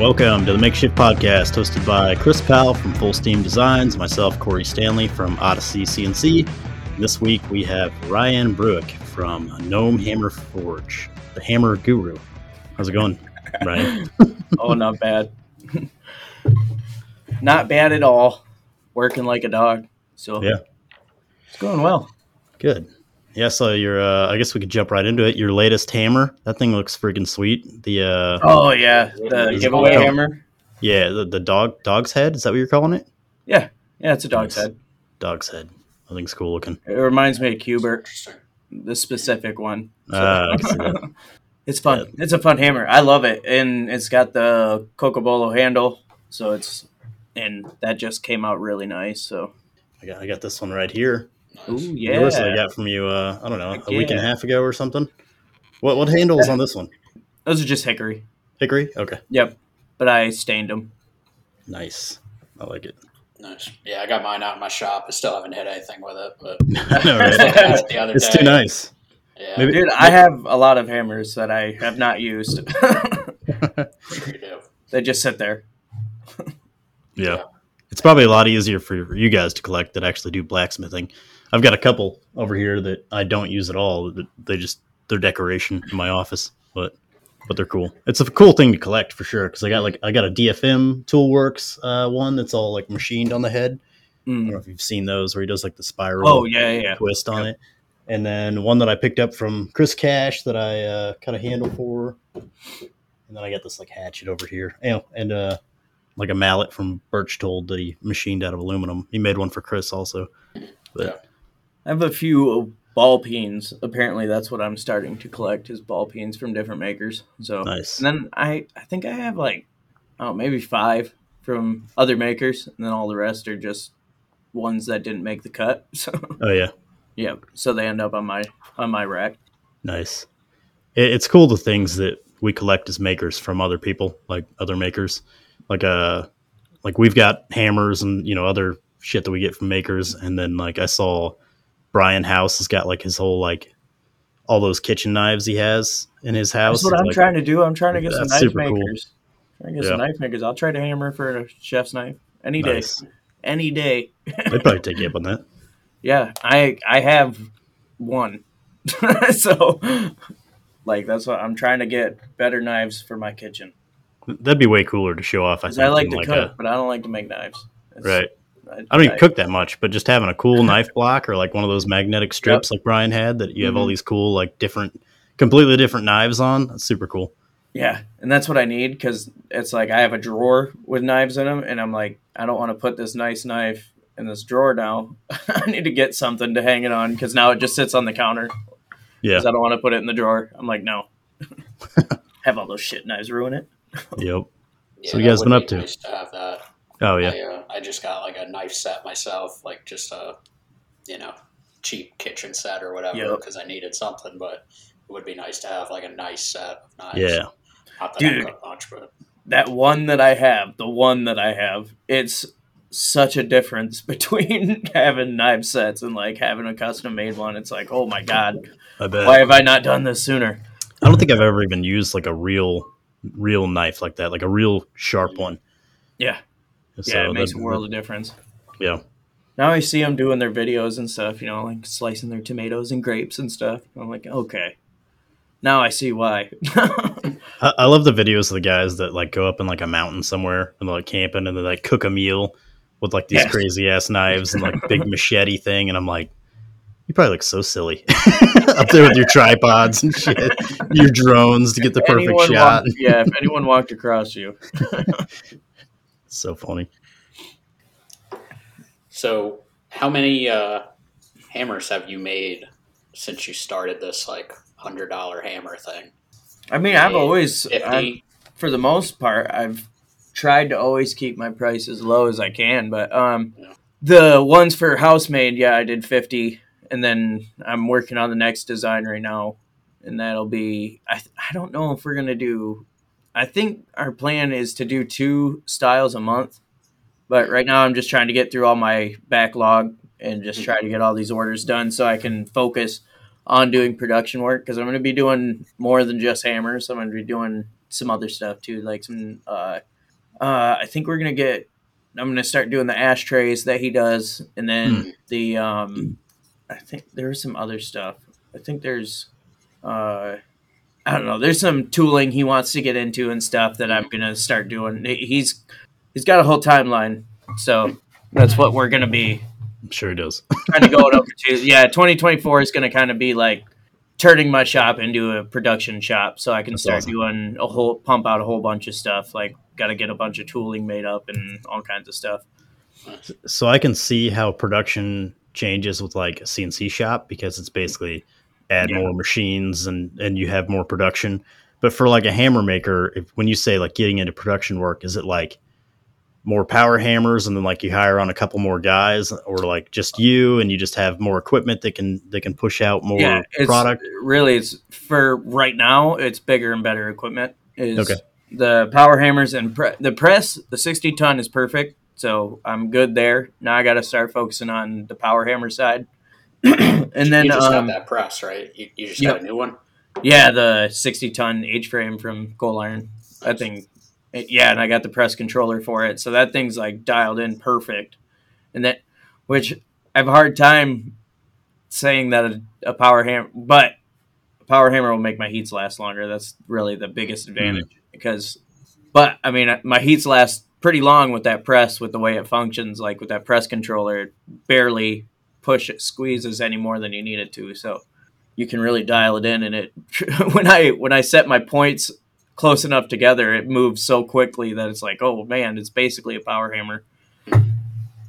Welcome to the Makeshift Podcast, hosted by Chris Powell from Full Steam Designs, myself, Cory Stanley from Odyssey CNC. This week we have Ryan Bruick from Gnome Hammer Forge, the Hammer Guru. How's it going, Ryan? oh, not bad. not bad at all. Working like a dog. So Yeah. it's going well. Good. Yeah, so your uh, I guess we could jump right into it. Your latest hammer, that thing looks freaking sweet. The uh, Oh yeah, the giveaway called- hammer. yeah, the, the dog dog's head. Is that what you're calling it? Yeah, yeah, it's a dog's Nice. head. Dog's head. I think it's cool looking. It reminds me of Cubert, the specific one. So- Uh, I can see that. it's fun. It's a fun hammer. I love it, and it's got the Cocobolo handle, so it's and that just came out really nice. So I got I got this one right here. Ooh Yeah. Yours I got from you. Uh, I don't know, Heck a week and a half ago or something. What what handle is on this one? those are just hickory. Hickory. Okay. Yep, but I stained them. Nice. I like it. Nice. Yeah, I got mine out in my shop. I still haven't hit anything with it, but I know, I was right? looking the other It's day. too nice. Yeah, Maybe- Dude, I have a lot of hammers that I have not used. sure you do. they just sit there. Yeah. Yeah. It's probably a lot easier for you guys to collect that actually do blacksmithing. I've got a couple over here that I don't use at all. They just they're decoration in my office, but but they're cool. It's a cool thing to collect for sure because I got like I got a DFM Toolworks uh, one that's all like machined on the head. I don't Mm. know if you've seen those where he does like the spiral. Oh yeah, yeah, yeah. twist on it. And then one that I picked up from Chris Cash that I uh, cut a handle for. And then I got this like hatchet over here. And, and uh, like a mallet from Birch Told that he machined out of aluminum. He made one for Chris also. But I have a few ball peens. Apparently, that's what I'm starting to collect is ball peens from different makers. So, nice. and then I, I think I have like, oh, maybe five from other makers, and then all the rest are just ones that didn't make the cut. So, Oh yeah. yeah, so they end up on my on my rack. Nice. It, it's cool the things that we collect as makers from other people, like other makers. Like uh like we've got hammers and you know other shit that we get from makers and then like I saw Brian House has got like his whole like all those kitchen knives he has in his house. That's what I'm like, trying to do. I'm trying to get some knife super cool. makers. Trying to get Yeah. some knife makers. I'll try to hammer for a chef's knife any day. Any day. They'd probably take you up on that. Yeah, I I have one. so like that's what I'm trying to get better knives for my kitchen. That'd be way cooler to show off. I. I like to cook, but I don't like to make knives. It's- right. I don't even I- cook that much, but just having a cool knife block or like one of those magnetic strips like Brian had that you have all Mhm. these cool like different, completely different knives on. That's super cool. Yeah, and that's what I need because it's like I have a drawer with knives in them, and I'm like, I don't want to put this nice knife in this drawer now. I need to get something to hang it on because now it just sits on the counter. Yeah. 'Cause I don't want to put it in the drawer. I'm like, no. have all those shit knives ruin it. Yep. Yeah, So you guys been up to? Nice to have that. Oh yeah. I, uh, I just got like a knife set myself, like just a, you know, cheap kitchen set or whatever, Yep. because I needed something. But it would be nice to have like a nice set of knives. Yeah. Not that Dude. I much, but that one that I have, the one that I have, it's such a difference between having knife sets and like having a custom made one. It's like, oh my god, I bet. why have I not done this sooner? I don't think I've ever even used like a real, real knife like that, like a real sharp one. Yeah, So yeah, it makes a that- world of difference. Yeah. Now I see them doing their videos and stuff, you know, like slicing their tomatoes and grapes and stuff. I'm like, okay, now I see why. I, I love the videos of the guys that like go up in like a mountain somewhere and they're like camping and they like cook a meal with like these Yes. crazy ass knives and like big machete thing. And I'm like, you probably look so silly up there with your tripods and shit, your drones to get the perfect shot. walked- yeah, if anyone walked across you, so funny. So, how many uh, hammers have you made since you started this like hundred dollar hammer thing? I mean, I've always, I've, for the most part, I've tried to always keep my price as low as I can. But um, Yeah. the ones for housemaid, yeah, I did fifty, and then I'm working on the next design right now, and that'll be. I I don't know if we're gonna do. I think our plan is to do two styles a month, but right now I'm just trying to get through all my backlog and just try to get all these orders done so I can focus on doing production work because I'm going to be doing more than just hammers. I'm going to be doing some other stuff too, like some uh, Uh, I think we're gonna get. I'm gonna start doing the ashtrays that he does, and then the. Um, I think there's some other stuff. I think there's. Uh, I don't know. There's some tooling he wants to get into and stuff that I'm gonna start doing. He's he's got a whole timeline, so that's what we're gonna be I'm sure he does. trying to go it over to. Yeah, 2024 is gonna kind of be like turning my shop into a production shop, so I can That's start awesome. doing a whole pump out a whole bunch of stuff. Like, got to get a bunch of tooling made up and all kinds of stuff. so I can see how production changes with like a CNC shop because it's basically add Yeah. more machines and and you have more production. But for like a hammer maker, if when you say like getting into production work, is it like more power hammers and then like you hire on a couple more guys or like just you and you just have more equipment that can that can push out more yeah, product? Really, it's for right now. It's bigger and better equipment. Is Okay. the power hammers and pre- the press. The 60 ton is perfect, so I'm good there. Now I got to start focusing on the power hammer side. and then you just um, got that press, right? You, you just Yep. got a new one. Yeah, the 60 ton H frame from Coal Iron. That thing, yeah, and I got the press controller for it. So that thing's like dialed in perfect. And that, which I have a hard time saying that a, a power hammer, but a power hammer will make my heats last longer. That's really the biggest advantage because, but I mean, my heats last pretty long with that press with the way it functions. Like with that press controller, barely push it squeezes any more than you need it to. So you can really dial it in and it when i when i set my points close enough together it moves so quickly that it's like oh man it's basically a power hammer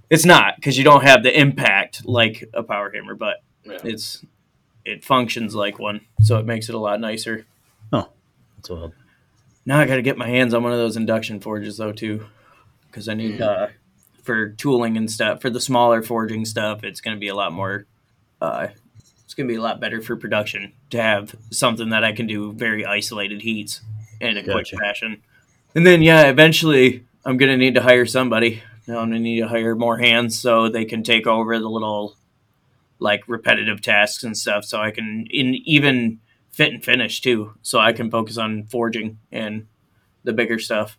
it's not because you don't have the impact like a power hammer but Yeah. it's it functions like one so it makes it a lot nicer Oh, That's wild. now i gotta get my hands on one of those induction forges though too because i need uh for tooling and stuff for the smaller forging stuff it's gonna be a lot more uh it's gonna be a lot better for production to have something that I can do very isolated heats in a Gotcha. quick fashion. And then yeah, eventually I'm gonna need to hire somebody. Now I'm gonna need to hire more hands so they can take over the little like repetitive tasks and stuff so I can in even fit and finish too. So I can focus on forging and the bigger stuff.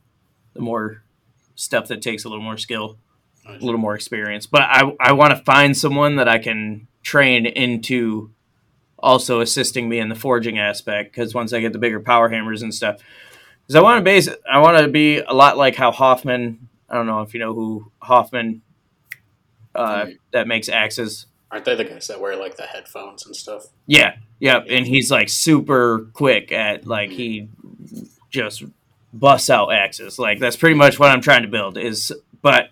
The more stuff that takes a little more skill a little more experience. But I I want to find someone that I can train into also assisting me in the forging aspect because once I get the bigger power hammers and stuff, because I want to base I want to be a lot like how Hoffman. I don't know if you know who Hoffman uh, that makes axes. Aren't they the guys that wear like the headphones and stuff? Yeah, yep, and he's like super quick at like he just busts out axes. Like that's pretty much what I'm trying to build is, but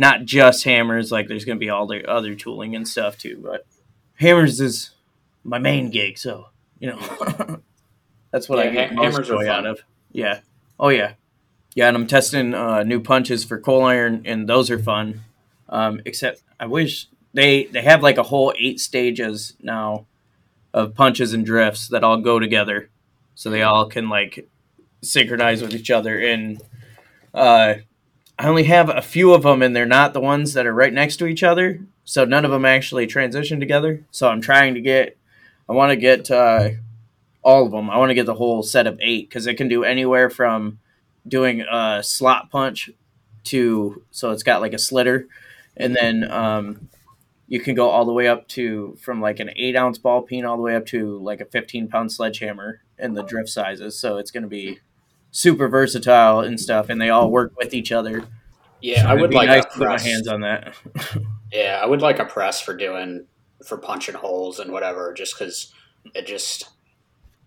not just hammers. Like there's gonna be all the other tooling and stuff too. But hammers is my main gig, so you know that's what Yeah, I get ha- most joy out of. Yeah. Oh yeah. Yeah, and I'm testing uh, new punches for coal iron, and those are fun. Um, except I wish they they have like a whole eight stages now of punches and drifts that all go together, so they all can like synchronize with each other. And uh, I only have a few of them, and they're not the ones that are right next to each other. So none of them actually transition together. So I'm trying to get. I want to get uh, all of them. I want to get the whole set of eight because it can do anywhere from doing a slot punch to so it's got like a slitter, and then um, you can go all the way up to from like an eight ounce ball peen all the way up to like a 15 pound sledgehammer in the drift sizes. So it's going to be super versatile and stuff, and they all work with each other. Yeah, So I it'd like nice a to put my hands on that. Yeah, I would like a press for doing for punching holes and whatever, just because it just.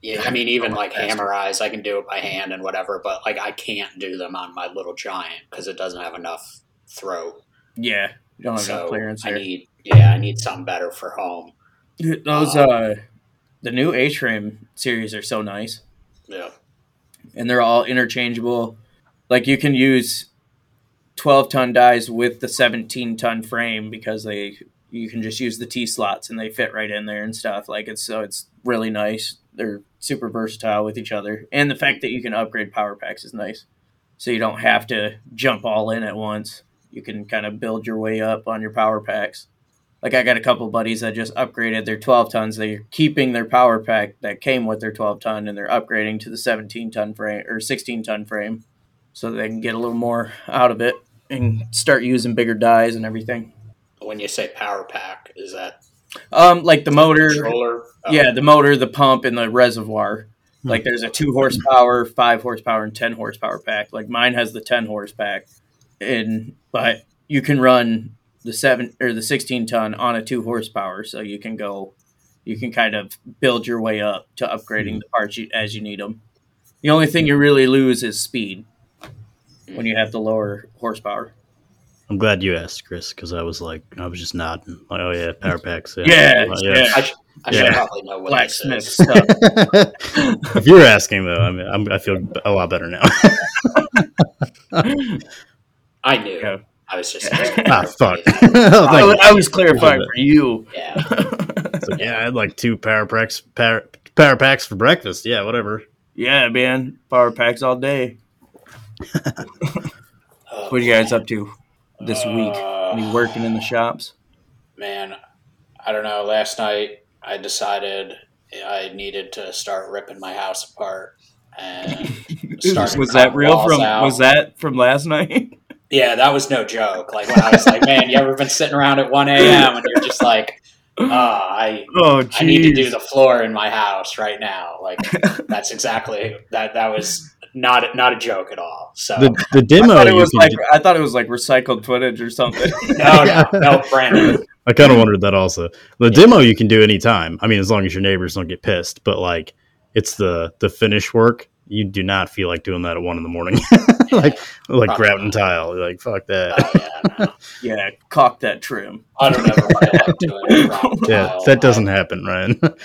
Yeah, I mean, even like hammer eyes, I can do it by hand and whatever, but like I can't do them on my little giant because it doesn't have enough throat. yeah, you don't have enough So clearance I here. need, yeah, I need something better for home. Those uh, the new H frame series are so nice. Yeah, and they're all interchangeable. Like you can use 12 ton dies with the 17 ton frame because they you can just use the T slots and they fit right in there and stuff. Like it's so it's really nice. They're super versatile with each other, and the fact that you can upgrade power packs is nice. So you don't have to jump all in at once. You can kind of build your way up on your power packs. Like I got a couple buddies that just upgraded their 12 tons. They're keeping their power pack that came with their 12 ton, and they're upgrading to the 17 ton frame or 16 ton frame. so they can get a little more out of it and start using bigger dies and everything. When you say power pack, is that Um, like the motor, controller? Oh, yeah, the motor, the pump, and the reservoir. Hmm. Like there's a two horsepower, five horsepower, and ten horsepower pack. Like mine has the ten horse pack, and but you can run the seven or the sixteen ton on a two horsepower, so you can go, you can kind of build your way up to upgrading the hmm. parts you, as you need them. The only thing you really lose is speed when you have the lower horsepower. I'm glad you asked, Chris, because I was like, I was just nodding. Like, oh yeah, power packs. Yeah, Well, yeah. I, sh- I Yeah. should probably know what Blacksmith this is. stuff. if you're asking though, I mean, I'm, I feel a lot better now. I knew. Yeah. I was just ah, fuck. Oh, I, was. I was clarifying for you. Yeah. So, yeah, I had like two power packs, power, power packs for breakfast. Yeah, whatever. Yeah, man. Power packs all day. Oh, What are you guys up to this week? Uh, Any working in the shops? Man, I don't know. Last night I decided I needed to start ripping my house apart and start. was that real from was that from last night? Yeah, that was no joke. Like when I was like, "Man, you ever been sitting around at one a.m. and you're just like, oh, I Oh, I need to do the floor in my house right now." Like that's exactly that. That was not not a joke at all. So The the demo thought it was like do- I thought it was like recycled footage or something. no, no, no, Brandon. I kind of wondered that also. The demo you can do anytime. I mean, as long as your neighbors don't get pissed. But like, it's the the finish work. You do not feel like doing that at one in the morning, like like Probably grouting not. tile. You're like fuck that. Oh, yeah, no. yeah, caulk that trim. I don't ever feel like doing it. Yeah, Oh, that doesn't happen, Ryan. The-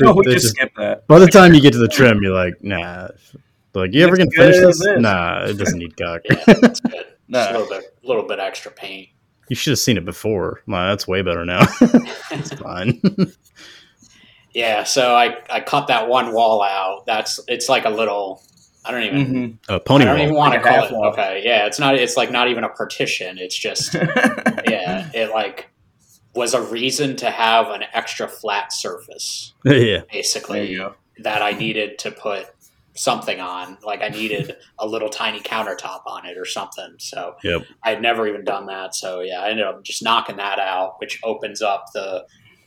No, oh, we just just- skip that. by the time you get to the trim, you're like, nah. Like, you ever Looks gonna finish good this? is. Nah, it doesn't need caulk. Yeah, that's good. Nah. Just a little bit, little bit extra paint. You should have seen it before. Nah, that's way better now. it's fine. Yeah, so I, I cut that one wall out. That's it's like a little. I don't even. Mhm. uh, pony I don't wall. even want to Like a call it. wall. Okay, yeah, it's not. It's like not even a partition. It's just yeah. It like was a reason to have an extra flat surface, yeah. there you basically go. that I needed to put something on. Like I needed a little tiny countertop on it or something. So Yep. I had never even done that. So yeah, I ended up just knocking that out, which opens up the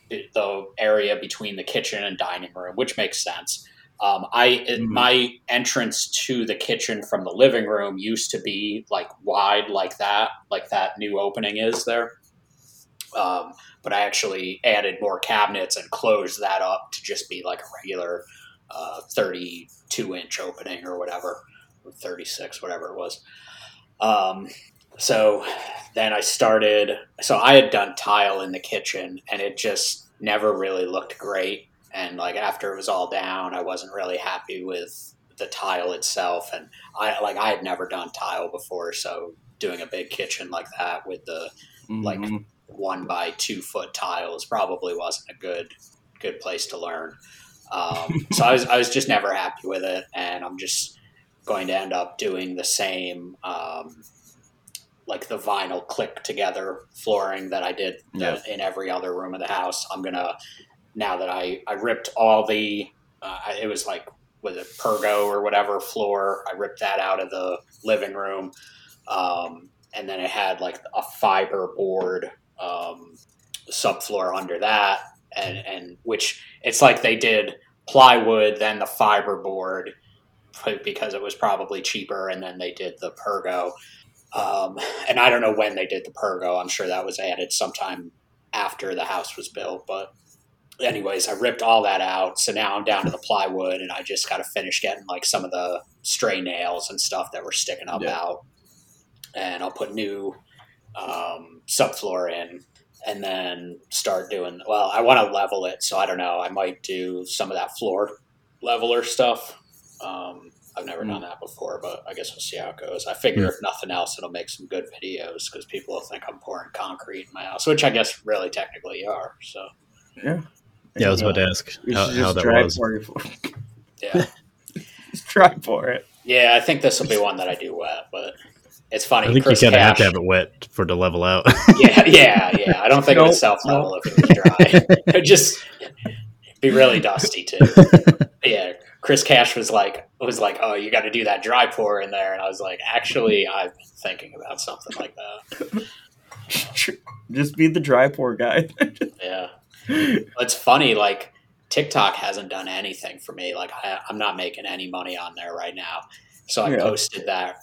the area between the kitchen and dining room, which makes sense. Um, I Mhm. my entrance to the kitchen from the living room used to be like wide like that, like that new opening is there. Um, but I actually added more cabinets and closed that up to just be like a regular uh, 32 inch opening or whatever, or 36, whatever it was. Um, so then I started. So I had done tile in the kitchen, and it just never really looked great. And like after it was all down, I wasn't really happy with the tile itself. And I like I had never done tile before, so doing a big kitchen like that with the Like- Mhm. one by two foot tiles probably wasn't a good good place to learn. Um, so I was I was just never happy with it, and I'm just going to end up doing the same um, like the vinyl click together flooring that I did Yeah. in every other room of the house. I'm gonna now that I I ripped all the uh, it was like with a pergo or whatever floor. I ripped that out of the living room. Um, and then it had like a fiber board um, subfloor under that, and and which it's like they did plywood, then the fiber board because it was probably cheaper, and then they did the pergo. Um, and I don't know when they did the pergo. I'm sure that was added sometime after the house was built, but anyways, I ripped all that out. So now I'm down to the plywood, and I just got to finish getting like some of the stray nails and stuff that were sticking up Yeah. out. And I'll put new um, subfloor in, and then start doing. Well, I want to level it, so I don't know. I might do some of that floor leveler stuff. Um, I've never Mm. done that before, but I guess we'll see how it goes. I figure if nothing else, it'll make some good videos because people will think I'm pouring concrete in my house, which I guess really technically you are. So Yeah. Yeah, I was about to ask how, how that try was. for you. yeah. Just try for it. Yeah, I think this will be one that I do wet, but it's funny. I think Chris you kind of have to have it wet for it to level out. Yeah, yeah, yeah. I don't think it Nope, would self level if it was dry. It'd just be really dusty too. yeah, Chris Cash was like was like, "Oh, you got to do that dry pour in there," and I was like, "Actually, I've been thinking about something like that." Just be the dry pour guy. Yeah, it's funny. Like TikTok hasn't done anything for me. Like I, I'm not making any money on there right now. So I Yeah. posted that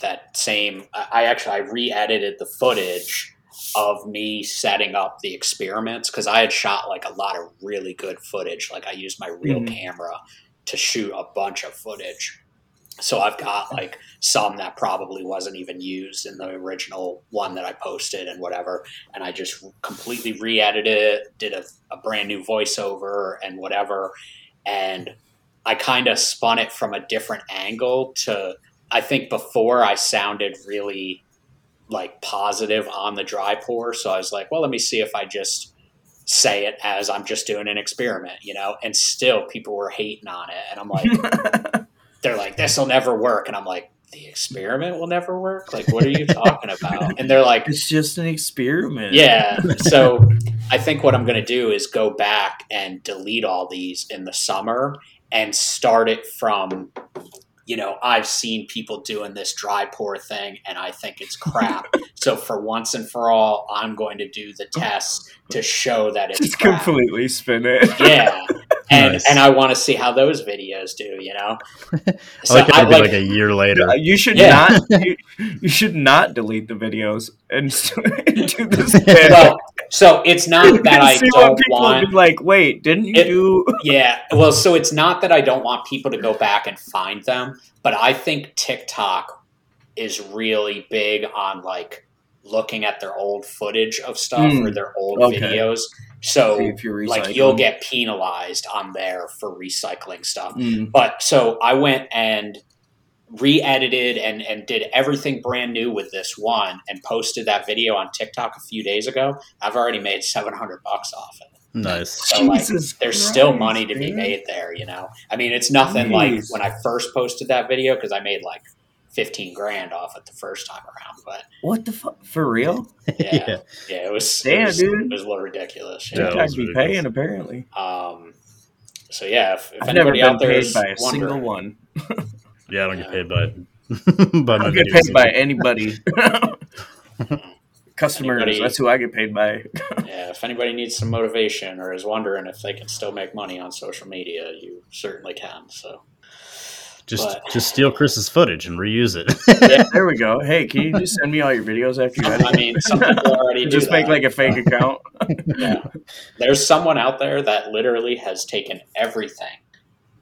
that same. I actually I re-edited the footage of me setting up the experiments because I had shot like a lot of really good footage. Like I used my real Mhm. camera to shoot a bunch of footage. So I've got like some that probably wasn't even used in the original one that I posted and whatever. And I just completely re-edited it, did a, a brand new voiceover and whatever. And I kind of spun it from a different angle to I think before I sounded really like positive on the dry pour. So I was like, well, let me see if I just say it as I'm just doing an experiment, you know? And still people were hating on it. And I'm like, they're like, this will never work. And I'm like, the experiment will never work? Like, what are you talking about? And they're like, it's just an experiment. yeah. So I think what I'm going to do is go back and delete all these in the summer and start it from, you know, I've seen people doing this dry pour thing and I think it's crap. so for once and for all, I'm going to do the test to show that it's Just crap. completely spin it. Yeah. And, Nice. and I want to see how those videos do, you know? Oh, I like it I would be like, a year later. You should Yeah. not. You, you should not delete the videos and do this. spin. well, so it's not that I don't want be like. Wait, didn't you It- do? Yeah, well, so it's not that I don't want people to go back and find them, but I think TikTok is really big on like looking at their old footage of stuff Hmm. or their old Okay. videos. So like you'll get penalized on there for recycling stuff. Mm. But so I went and re-edited and and did everything brand new with this one and posted that video on TikTok a few days ago. I've already made 700 bucks off it. nice. So like Jesus there's still money to be made there, you know. I mean, it's nothing like when I first posted that video because I made like 15 grand off it the first time around. But What the fuck? For real? yeah, yeah, it was Damn, it was, dude. it was a little ridiculous. Yeah, Yeah. it TikTok be ridiculous. paying apparently. Um. So yeah, if, if I've never anybody been out there paid by a wondering, single one. Yeah, I don't get paid by by I my don't get videos paid by anybody. Customers. Anybody- That's who I get paid by. yeah, if anybody needs some motivation or is wondering if they can still make money on social media, you certainly can. So Just but- just steal Chris's footage and reuse it. there we go. Hey, can you just send me all your videos after you edit? I mean, some people already do just make that. like a fake account. yeah. There's someone out there that literally has taken everything,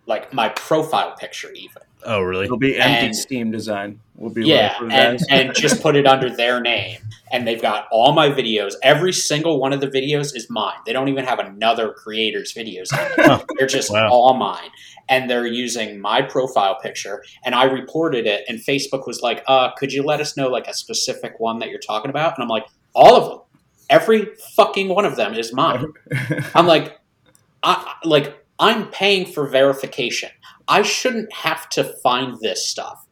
like my profile picture, even. oh, really? It'll be empty And- Steam design. Will be Yeah, and, and just put it under their name. And they've got all my videos. Every single one of the videos is mine. They don't even have another creator's videos. on there. Huh. They're just Wow. all mine. And they're using my profile picture. And I reported it, and Facebook was like, uh, could you let us know like a specific one that you're talking about? And I'm like, all of them. Every fucking one of them is mine. I'm like, I like I'm paying for verification. I shouldn't have to find this stuff.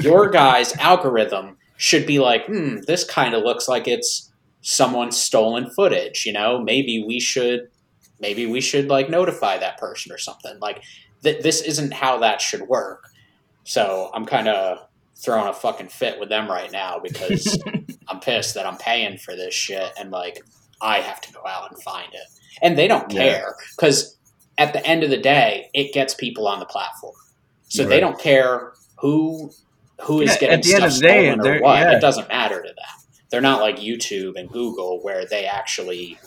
Your guys' algorithm should be like, hmm, this kind of looks like it's someone's stolen footage. You know, maybe we should, maybe we should like notify that person or something. Like, th- this isn't how that should work. So I'm kind of throwing a fucking fit with them right now because I'm pissed that I'm paying for this shit and like I have to go out and find it. And they don't care because at the end of the day, it gets people on the platform. So they don't care who who is Yeah, getting at the end stuff of the day, stolen or what. yeah. It doesn't matter to them. They're not like YouTube and Google where they actually,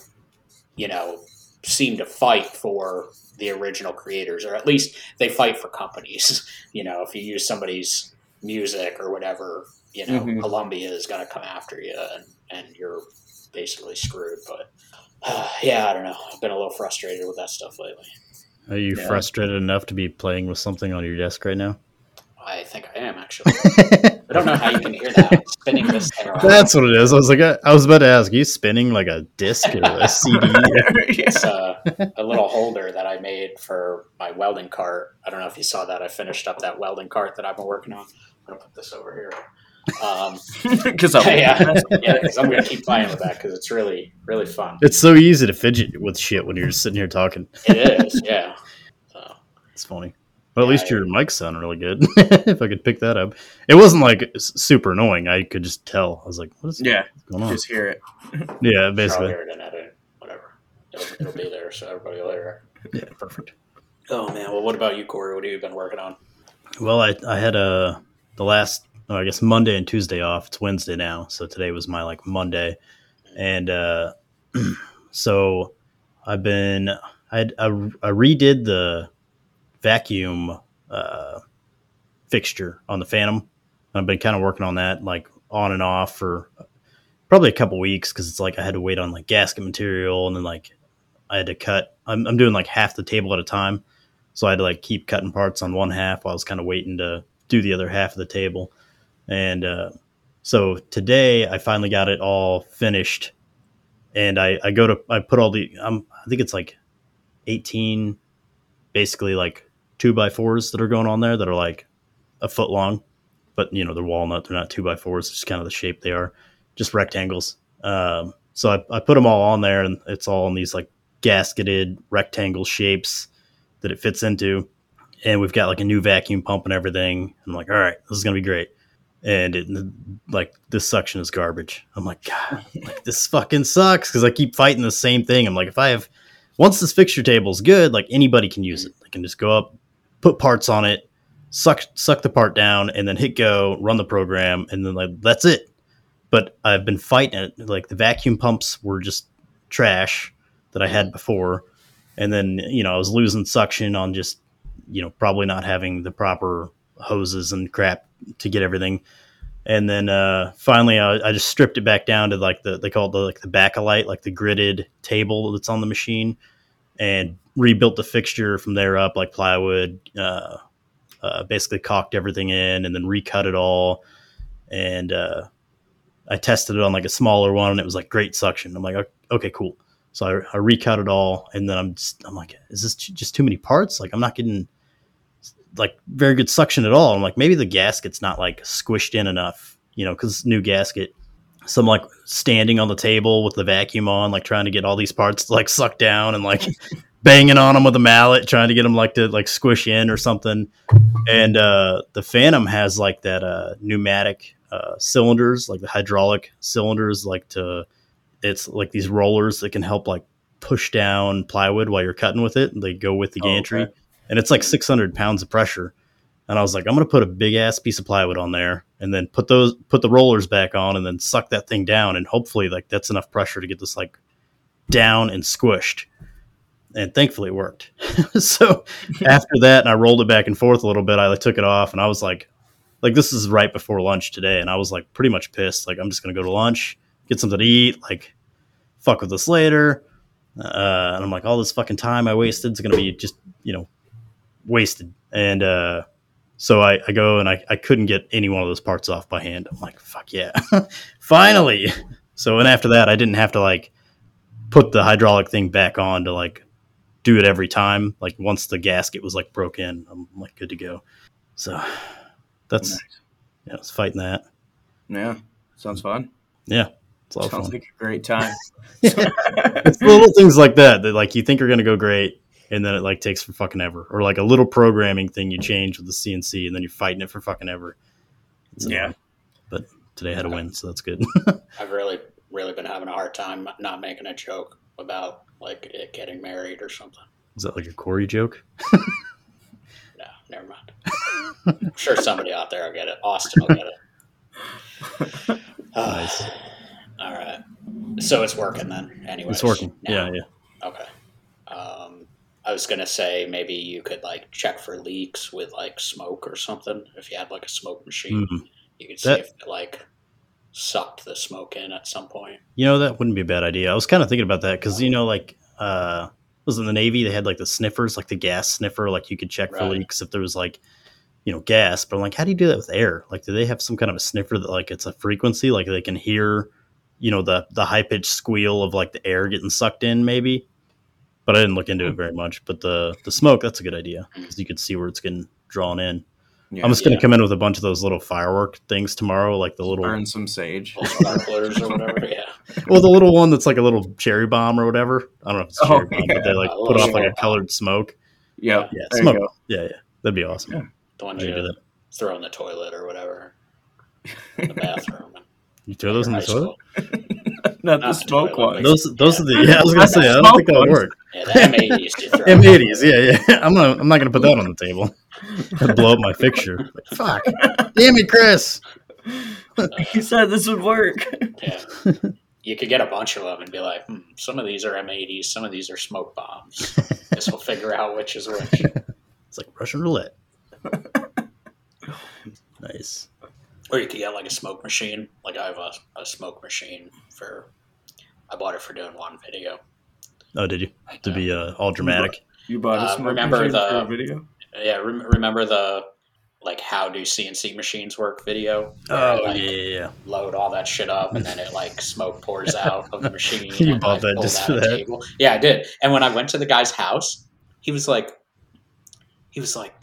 you know, seem to fight for the original creators, or at least they fight for companies. You know, if you use somebody's music or whatever, you know, Mhm. Columbia is going to come after you, and and you're basically screwed. But yeah, I don't know. I've been a little frustrated with that stuff lately. Are you Yeah. frustrated enough to be playing with something on your desk right now? I think I am actually. I don't know how you can hear that. I'm spinning this thing around. That's what it is. I was like, I, I was about to ask, are you spinning like a disc or a CD? yeah. It's a, a little holder that I made for my welding cart. I don't know if you saw that. I finished up that welding cart that I've been working on. I'm gonna put this over here. Um, Because I'm yeah, yeah, because I'm gonna keep playing with that because it's really, really fun. It's so easy to fidget with shit when you're sitting here talking. It is, yeah. So, It's funny. Well, at least Yeah, your mic sounded really good. if I could pick that up, it wasn't like super annoying. I could just tell. I was like, "What is Yeah, going on?" just hear it. yeah, I'll basically. hear it in edit, whatever. It'll, it'll be there, so everybody will hear it. Yeah, perfect. Oh man, well, what about you, Cory? What have you been working on? Well, I I had uh the last I guess Monday and Tuesday off. It's Wednesday now, so today was my like Monday, and uh so I've been I I, I redid the vacuum uh fixture on the Phantom. I've been kind of working on that like on and off for probably a couple weeks because it's like I had to wait on like gasket material and then like I had to cut. I'm, I'm doing like half the table at a time, so I had to like keep cutting parts on one half while I was kind of waiting to do the other half of the table. And uh, so today I finally got it all finished, and I I go to I put all the um I think it's like 18 basically like two by fours that are going on there that are like a foot long, but you know they're walnut. They're not two by fours. It's just kind of the shape they are, just rectangles. Um, so I, I put them all on there, and it's all in these like gasketed rectangle shapes that it fits into. And we've got like a new vacuum pump and everything. I'm like, all right, this is gonna be great. And it like this suction is garbage. I'm like, God, like, this fucking sucks because I keep fighting the same thing. I'm like, if I have once this fixture table is good, like anybody can use it. They can just go up, put parts on it, suck suck the part down, and then hit go, run the program, and then like that's it. But I've been fighting it. Like the vacuum pumps were just trash that I had before, and then you know I was losing suction on just you know probably not having the proper hoses and crap to get everything. And then uh, finally, I, I just stripped it back down to like the they call it the like the backlight, like the gridded table that's on the machine, and rebuilt the fixture from there up, like plywood. Uh, uh, basically, caulked everything in, and then recut it all. And uh, I tested it on like a smaller one, and it was like great suction. I'm like, okay, cool. So I, I recut it all, and then I'm just I'm like, is this just too many parts? Like I'm not getting like very good suction at all. I'm like, maybe the gasket's not like squished in enough, you know, because new gasket. So I'm like standing on the table with the vacuum on, like trying to get all these parts like sucked down and like banging on them with a mallet, trying to get them like to like squish in or something. And uh, the Phantom has like that uh, pneumatic uh, cylinders, like the hydraulic cylinders, like to it's like these rollers that can help like push down plywood while you're cutting with it. They go with the Oh, gantry, okay. And it's like 600 pounds of pressure. And I was like, I'm gonna put a big ass piece of plywood on there, and then put those put the rollers back on, and then suck that thing down, and hopefully like that's enough pressure to get this like down and squished. And thankfully it worked. so after that, and I rolled it back and forth a little bit. I like, took it off, and I was like, like this is right before lunch today, and I was like pretty much pissed. Like I'm just gonna go to lunch, get something to eat, like fuck with this later. Uh, and I'm like, all this fucking time I wasted is gonna be just you know wasted. And uh, so I, I go and I, I couldn't get any one of those parts off by hand. I'm like, fuck yeah, finally. So and after that, I didn't have to like put the hydraulic thing back on to like do it every time. Like once the gasket was like broke in, I'm like good to go. So that's Nice. yeah, it's fighting that. Yeah, sounds fun. Yeah, it's a lot of Sounds fun. like a great time. it's little things like that that like you think are gonna go great, and then it like takes for fucking ever, or like a little programming thing you change with the CNC, and then you're fighting it for fucking ever. It's Yeah. but today I had a win, so that's good. I've really, really been having a hard time not making a joke about like it getting married or something. Is that like a Cory joke? No, never mind. I'm sure somebody out there will get it. Austin will get it. Nice. All right. So it's working then. Anyway, It's working. Yeah, yeah. Was gonna say maybe you could like check for leaks with like smoke or something. If you had like a smoke machine, Mhm. you could see That- if it like sucked the smoke in at some point. You know that wouldn't be a bad idea. I was kind of thinking about that because you know, like, uh, was in the Navy they had like the sniffers, like the gas sniffer, like you could check for leaks if there was like, you know, gas. But I'm like, how do you do that with air? Like, do they have some kind of a sniffer that like it's a frequency, like they can hear, you know, the the high pitched squeal of like the air getting sucked in, maybe. But I didn't look into it very mm-hmm. much. But the the smoke, that's a good idea mm. because you could see where it's getting drawn in. Yeah, I'm just gonna Yeah. come in with a bunch of those little firework things tomorrow, like the little burn some sage. Sparklers or whatever. Yeah. well, the little one that's like a little cherry bomb or whatever. I don't know if it's a Oh, bomb, yeah. but they like A put off like a bomb. colored smoke. Yeah, Yeah, there smoke. you go. Yeah, yeah. That'd be awesome. Yeah. The ones I do you that. throw in the toilet or whatever, in the bathroom. You throw those in the toilet? school. Not Not the the smoke toilet, one. Those, those are the. Yeah, I was gonna say. I don't think that would work. Yeah, the M80s. M80s. Yeah, yeah. I'm gonna. I'm not gonna put that on the table. I'd blow up my fixture. Like, fuck. Damn it, Chris. He said this would work. Yeah. You could get a bunch of them and be like, hmm, some of these are M80s, some of these are smoke bombs. this will figure out which is which. It's like Russian roulette. nice. Or you could get like a smoke machine. Like I have a, a smoke machine for, I bought it for doing one video. Oh, did you? To be uh, all dramatic. You bought a Uh, smoke remember machine the- for a video? Yeah, rem- remember the like how do CNC machines work video? Oh like, yeah, yeah, yeah. Load all that shit up and then it like smoke pours out of the machine. You bought that just down for that? Cable. Yeah, I did. And when I went to the guy's house, he was like, he was like,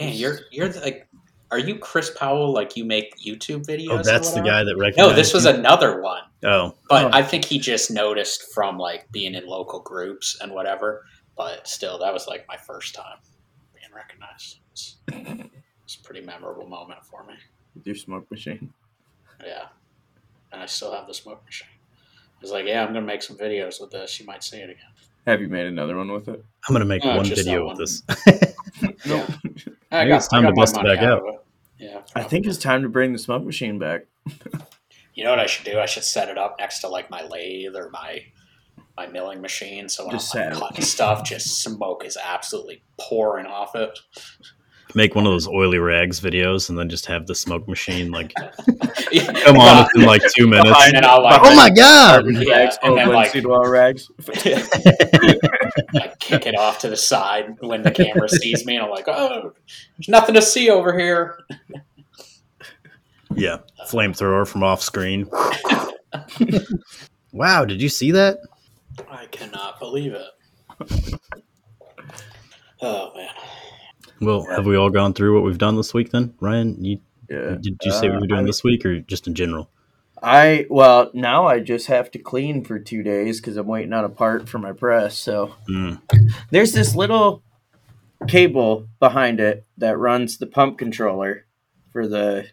man, you're you're like, are you Chris Powell? Like you make YouTube videos? Oh, or that's the guy that recognized. No, this was you? another one. Oh, But Oh. I think he just noticed from like being in local groups and whatever. But still, that was like my first time being recognized. It's, it's a pretty memorable moment for me. With your smoke machine. Yeah. And I still have the smoke machine. I was like, yeah, I'm going to make some videos with this. You might see it again. Have you made another one with it? I'm gonna make No, one video one. with this. Yeah. I Maybe it's time I to bust it back out out. Yeah. I think it's time to bring the smoke machine back. You know what I should do? I should set it up next to like my lathe or my my milling machine. So when Just I'm like, cutting stuff, just smoke is absolutely pouring off it. Make one of those oily rags videos, and then just have the smoke machine like Come come on in like two minutes. And I'll like, Oh my god! Yeah, oh, and then, oh, like- rags. like kick it off to the side when the camera sees me, and I'm like, oh, there's nothing to see over here. Yeah, flamethrower from off screen. wow, did you see that? I cannot believe it. Oh man. Well, have we all gone through what we've done this week then? Ryan, you Yeah. did you say what Uh, we were doing I- this week or just in general? I well now I just have to clean for two days because I'm waiting on a part for my press. So Mm. there's this little cable behind it that runs the pump controller for the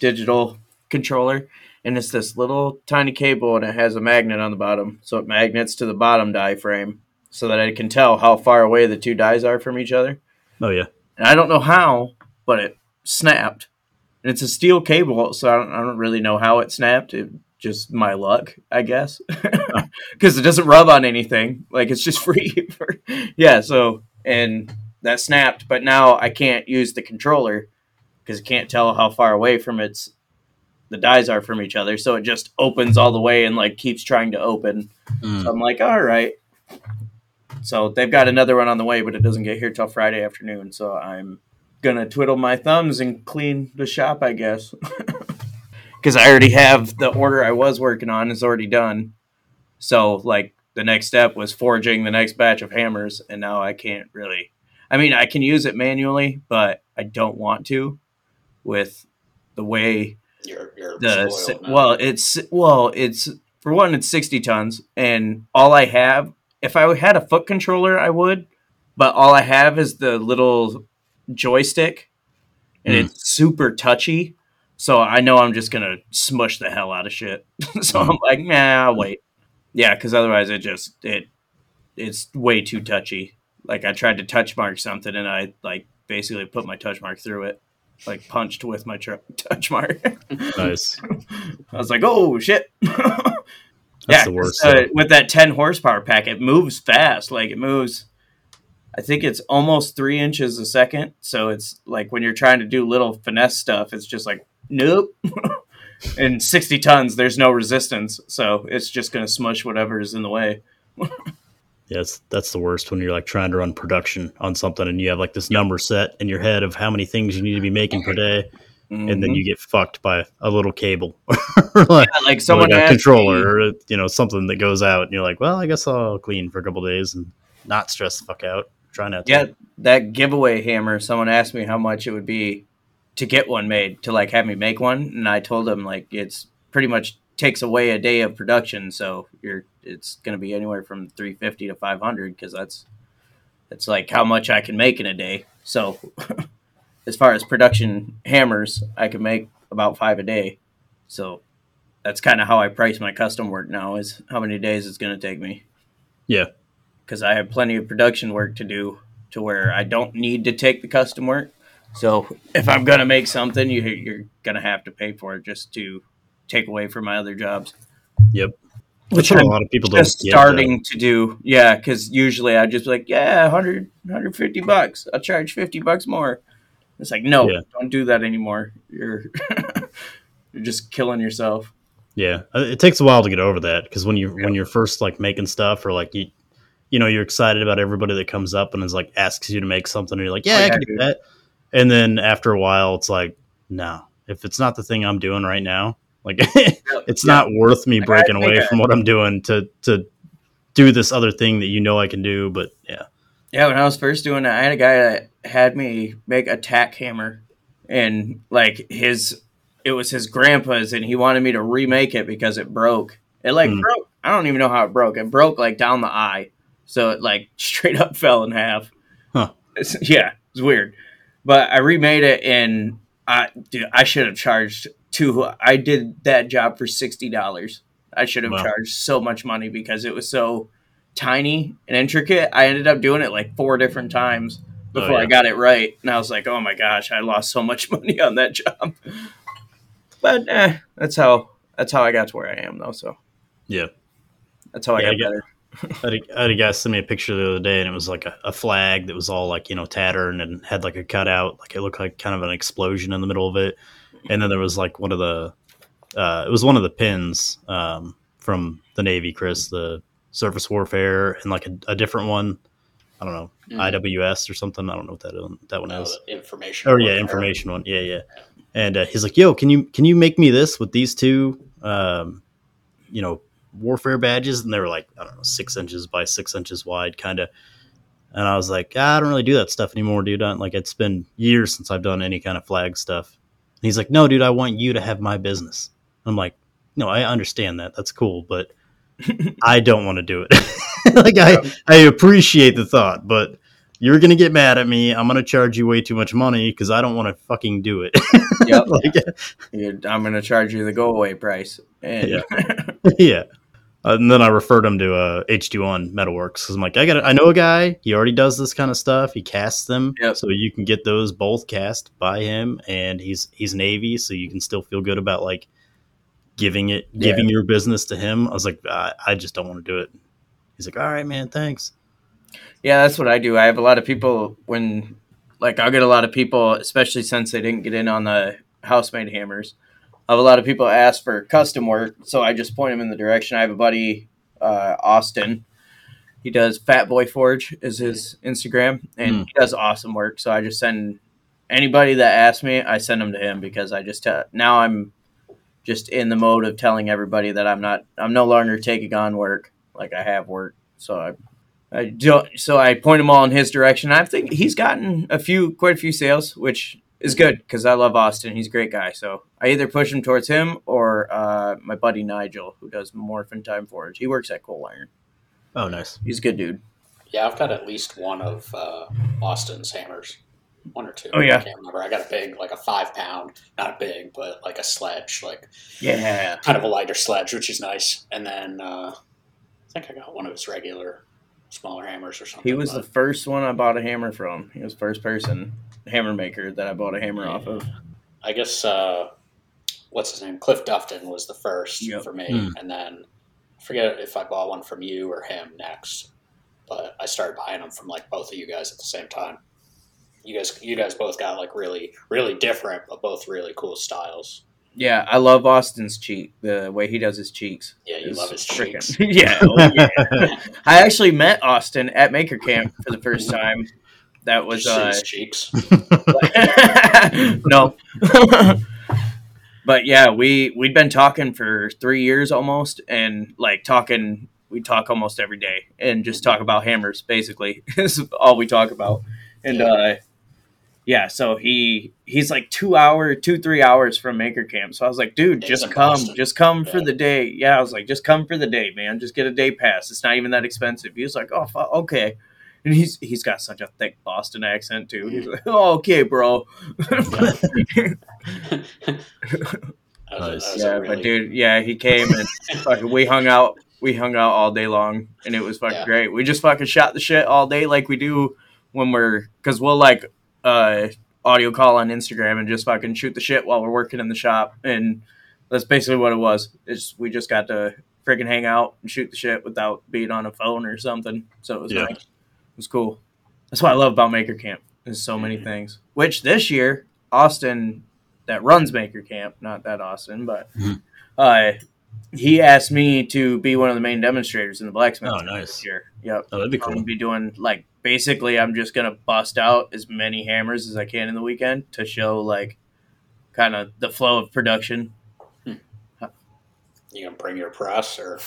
digital controller, and it's this little tiny cable and it has a magnet on the bottom, so it magnets to the bottom die frame so that I can tell how far away the two dies are from each other. Oh yeah. And I don't know how, but it snapped. And it's a steel cable, so I don't, I don't really know how it snapped. It just my luck, I guess, because it doesn't rub on anything. Like it's just free. For, yeah. So and that snapped, but now I can't use the controller because it can't tell how far away from its the dies are from each other. So it just opens all the way and like keeps trying to open. Mm. So I'm like, all right. So they've got another one on the way, but it doesn't get here till Friday afternoon. So I'm gonna twiddle my thumbs and clean the shop, I guess, because I already have the order I was working on is already done. So like the next step was forging the next batch of hammers, and now I can't really. I mean, I can use it manually, but I don't want to, with the way You're you're the well it's well it's for one it's 60 tons and all i have if i had a foot controller i would but all i have is the little joystick and Hmm. it's super touchy so i know i'm just gonna smush the hell out of shit so Hmm. i'm like nah i'll wait yeah because otherwise it just it it's way too touchy like i tried to touch mark something and i like basically put my touch mark through it like punched with my tr- touch mark Nice. I was like, oh shit. That's yeah, the worst. uh, with that 10 horsepower pack, it moves fast. Like it moves, I think it's almost three inches a second. So it's like when you're trying to do little finesse stuff, it's just like, nope. and 60 tons, there's no resistance. So it's just going to smush whatever is in the way. Yes, that's the worst when you're like trying to run production on something and you have like this number set in your head of how many things you need to be making per day, and then Mhm. you get fucked by a little cable like, Yeah, like someone like a controller me- or you know something that goes out, and you're like, well, I guess I'll clean for a couple days and not stress the fuck out. Try not to. Yeah, that giveaway hammer. Someone asked me how much it would be to get one made, to like have me make one, and I told them like it's pretty much takes away a day of production, so you're it's going to be anywhere from three fifty to five hundred because that's that's like how much I can make in a day. So as far as production hammers, I can make about five a day. So that's kind of how I price my custom work now is how many days it's going to take me. Yeah. Because I have plenty of production work to do to where I don't need to take the custom work. So if I'm going to make something, you, you're going to have to pay for it just to take away from my other jobs. Yep. Which I'm a lot of people don't just get, starting to do. Yeah, because usually I just be like, yeah, 100, 150 bucks. I'll charge 50 bucks more. It's like, no, Yeah. don't do that anymore. You're you're just killing yourself. Yeah, Uh, it takes a while to get over that because when you when you're first like making stuff or like you, you know, you're excited about everybody that comes up and is like asks you to make something, and you're like, yeah, Oh, I yeah, can do that. And then after a while, it's like, no, if it's not the thing I'm doing right now, like it's Yeah. not worth me Like, breaking away I- from what I'm doing to to do this other thing that you know I can do. But yeah, Yeah, when I was first doing it, I had a guy that had me make a tack hammer, and like his, it was his grandpa's, and he wanted me to remake it because it broke. It like Hmm. broke. I don't even know how it broke. It broke like down the eye, so it like straight up fell in half. Huh. It's, yeah, it's weird. But I remade it, and I, dude, I should have charged two. I did that job for sixty dollars. I should have Wow. charged so much money because it was so tiny and intricate. I ended up doing it like four different times before Oh, yeah. I got it right, and I was like, "Oh my gosh, I lost so much money on that job." But eh, that's how that's how I got to where I am, though. So yeah. that's how I Yeah, I got better. I had, a, I had a guy send me a picture the other day, and it was like a, a flag that was all like you know tattered and had like a cutout, like it looked like kind of an explosion in the middle of it. And then there was like one of the, uh, it was one of the pins um, from the Navy, Chris, the surface warfare, and like a, a different one. I don't know, Mhm. IWS or something. I don't know what that is, that one No, is. information. Oh yeah, warfare. information one. Yeah, yeah. And uh, he's like, "Yo, can you can you make me this with these two, um, you know, warfare badges?" And they were like, I don't know, six inches by six inches wide, kind of. And I was like, "Ah, I don't really do that stuff anymore, dude. I, like, it's been years since I've done any kind of flag stuff. And he's like, No, dude, I want you to have my business. I'm like, No, I understand that. That's cool, but I don't want to do it. like, I I appreciate the thought, but you're gonna get mad at me. I'm gonna charge you way too much money because I don't want to fucking do it. Yep. like, I'm going to charge you the go away price. And Yeah. yeah. Uh, and then I referred him to uh, H2 Metalworks because I'm like, I got, I know a guy. He already does this kind of stuff. He casts them, Yep. so you can get those both cast by him, and he's he's Navy, so you can still feel good about like giving it, Yeah. giving your business to him. I was like, I, I just don't want to do it. He's like, all right, man, thanks. Yeah, that's what I do. I have a lot of people when, like, I'll get a lot of people, especially since they didn't get in on the house-made hammers. I have a lot of people ask for custom work, so I just point them in the direction. I have a buddy, uh, Austin. He does Fat Boy Forge is his Instagram, and Hmm. he does awesome work. So I just send anybody that asks me, I send them to him because I just tell, now I'm just in the mode of telling everybody that I'm not I'm no longer taking on work like I have work. So I I don't, so I point them all in his direction. I think he's gotten a few, quite a few sales, which is good because I love Austin. He's a great guy. So I either push him towards him or uh, my buddy Nigel, who does Morphin Time Forge. He works at Coal Iron. Oh, nice. He's a good dude. Yeah, I've got at least one of uh, Austin's hammers. One or two. Oh, yeah. I can't remember. I got a big, like a five pound, not big, but like a sledge, like Yeah. kind of a lighter sledge, which is nice. And then uh, I think I got one of his regular smaller hammers or something. He was the first one I bought a hammer from. He was first person hammer maker that I bought a hammer off of. I guess uh, what's his name? Cliff Dufton was the first Yep. for me, Hmm. and then I forget if I bought one from you or him next. But I started buying them from like both of you guys at the same time. You guys, you guys both got like really, really different, but both really cool styles. Yeah, I love Austin's cheek, the way he does his cheeks. Yeah, you love his frickin- cheeks. yeah, oh, yeah. I actually met Austin at Maker Camp for the first time. That was you uh, his cheeks. no. but yeah, we we'd been talking for three years almost, and like talking, we talk almost every day, and just talk about hammers. Basically, is all we talk about. And Yeah. uh, yeah, so he he's like two hour, two three hours from Maker Camp. So I was like, dude, He's just come, Boston. just come for the day. Yeah, I was like, just come for the day, man. Just get a day pass. It's not even that expensive. He was like, oh, fu- okay. and he's he's got such a thick Boston accent too. He's like, oh, okay, bro. That was a- was yeah, really- but dude, yeah, he came and fucking we hung out. We hung out all day long, and it was fucking Yeah. great. We just fucking shot the shit all day, like we do when we're because we'll like uh audio call on Instagram and just fucking shoot the shit while we're working in the shop, and that's basically what it was. It's we just got to freaking hang out and shoot the shit without being on a phone or something. So it was Yeah. nice. It was cool. That's what I love about Maker Camp. There's so many Mhm. things. Which this year, Austin, that runs Maker Camp, not that Austin, but Mhm. uh, he asked me to be one of the main demonstrators in the blacksmith Oh, this nice. year. Yep. Oh, that'd be I'm cool. gonna be doing like basically I'm just gonna bust out as many hammers as I can in the weekend to show like kind of the flow of production. you gonna bring your press or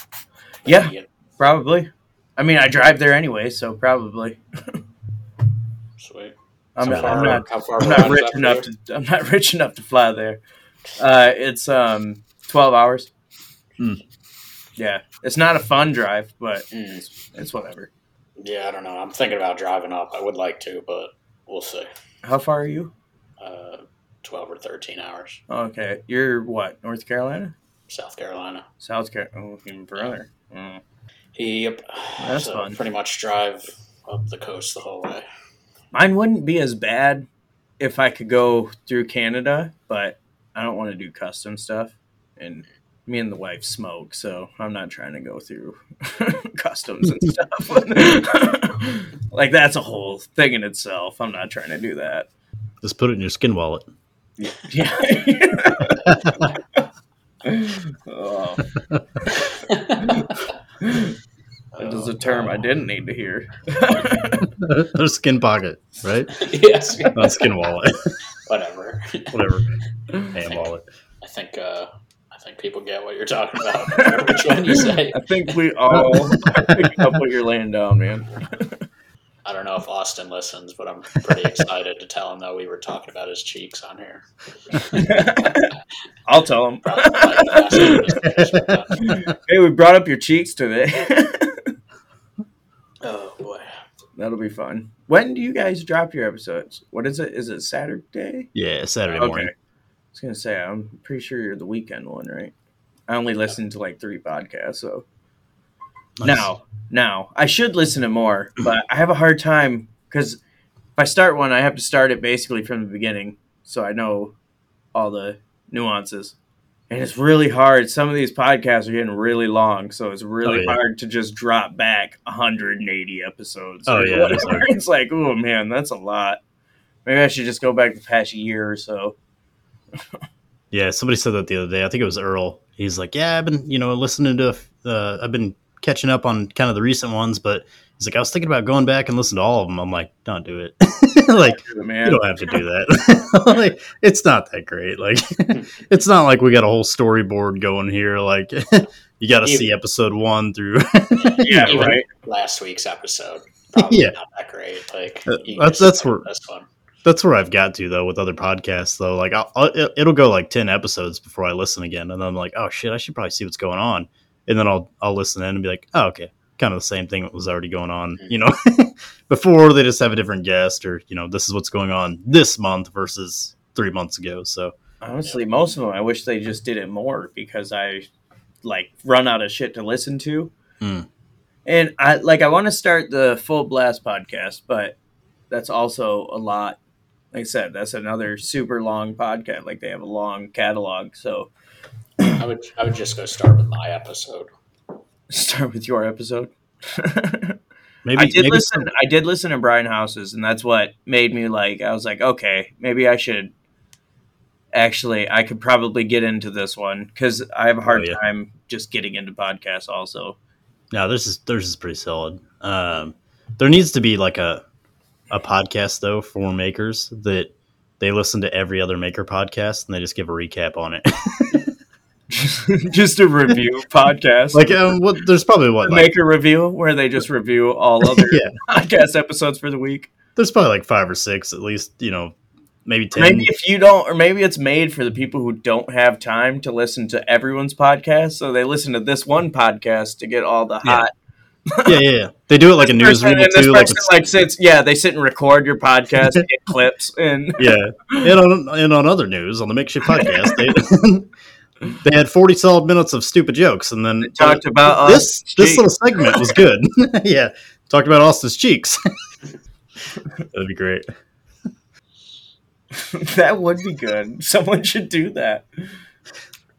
Yeah, you- probably. I mean, I drive there anyway, so probably. sweet. I'm, So not, How I'm not. how far I'm not rich enough you? to. I'm not rich enough to fly there. Uh, it's um 12 hours. Hmm. Yeah, it's not a fun drive, but Mm. it's, it's whatever. Yeah, I don't know. I'm thinking about driving up. I would like to, but we'll see. How far are you? Uh, Twelve or thirteen hours, Okay, you're what? North Carolina, South Carolina. South Carolina, oh, even further. Mm. Yep. That's so fun. Pretty much drive up the coast the whole way. Mine wouldn't be as bad if I could go through Canada, but I don't want to do custom stuff. And me and the wife smoke, so I'm not trying to go through customs and stuff. like that's a whole thing in itself. I'm not trying to do that. Just put it in your skin wallet. Yeah. oh, that is a term I didn't need to hear. There's skin pocket, right? yes. Not skin wallet. Whatever. Whatever. Hand wallet. I think. Uh, I think people get what you're talking about. Which one you say? I think we all pick up what you're laying down, man. I don't know if Austin listens, but I'm pretty excited to tell him that we were talking about his cheeks on here. I'll tell him. Probably like last time we finished with that. hey, we brought up your cheeks today. Oh boy. That'll be fun. When do you guys drop your episodes? What is it? Is it Saturday? Yeah, Saturday Okay. morning. I was gonna say I'm pretty sure you're the weekend one, right? I only listen to like three podcasts, so Nice. now, now I should listen to more, but I have a hard time because if I start one, I have to start it basically from the beginning, so I know all the nuances. And it's really hard. Some of these podcasts are getting really long, so it's really Oh, yeah. hard to just drop back 180 episodes. Oh, yeah, it is whatever. hard. it's like, oh man, that's a lot. Maybe I should just go back the past year or so. Yeah, somebody said that the other day. I think it was Earl. He's like, "Yeah, I've been, you know, listening to, uh, I've been catching up on kind of the recent ones, but he's like, I was thinking about going back and listen to all of them. I'm like, don't do it. like, you Man, don't have to do that. like, it's not that great. Like, it's not like we got a whole storyboard going here. Like, you got to see episode one through. yeah, Even right. Last week's episode. Probably Yeah. not that great. Like Uh, that's- just that's where- this one. That's where I've got to though with other podcasts though. Like, I'll, I'll, it- it'll go like ten episodes before I listen again, and then I'm like, oh shit, I should probably see what's going on, and then I'll I'll listen in and be like, oh okay, kind of the same thing that was already going on, Mhm. you know. Before they just have a different guest, or you know, this is what's going on this month versus three months ago. So Honestly, most of them, I wish they just did it more because I like run out of shit to listen to. Hmm. And I like I want to start the full blast podcast, but that's also a lot. Like I said, that's another super long podcast. Like they have a long catalog. So I would I would just go start with my episode. start with your episode. maybe I did maybe listen. some- I did listen to Brian Houses, and that's what made me like. I was like, okay, maybe I should. Actually, I could probably get into this one because I have a hard Oh, yeah. time just getting into podcasts. Also, No, this is theirs is pretty solid. Um, there needs to be like a a podcast though for makers that they listen to every other maker podcast and they just give a recap on it. just a review podcast, like, um, what? There's probably what? Like, make a review where they just review all other Yeah. podcast episodes for the week. there's probably like five or six at least. You know, maybe ten. Maybe if you don't, or maybe it's made for the people who don't have time to listen to everyone's podcast, so they listen to this one podcast to get all the hot Yeah, yeah, yeah. They do it like a newsroom and this too. Like person, it's, like sits, yeah, they sit and record your podcast, get clips, and yeah, and on and on other news on the makeshift podcast, they they had forty solid minutes of stupid jokes, and then talked about uh, us this this cheeks. little segment was good. yeah, talked about Austin's cheeks. That'd be great. that would be good. Someone should do that.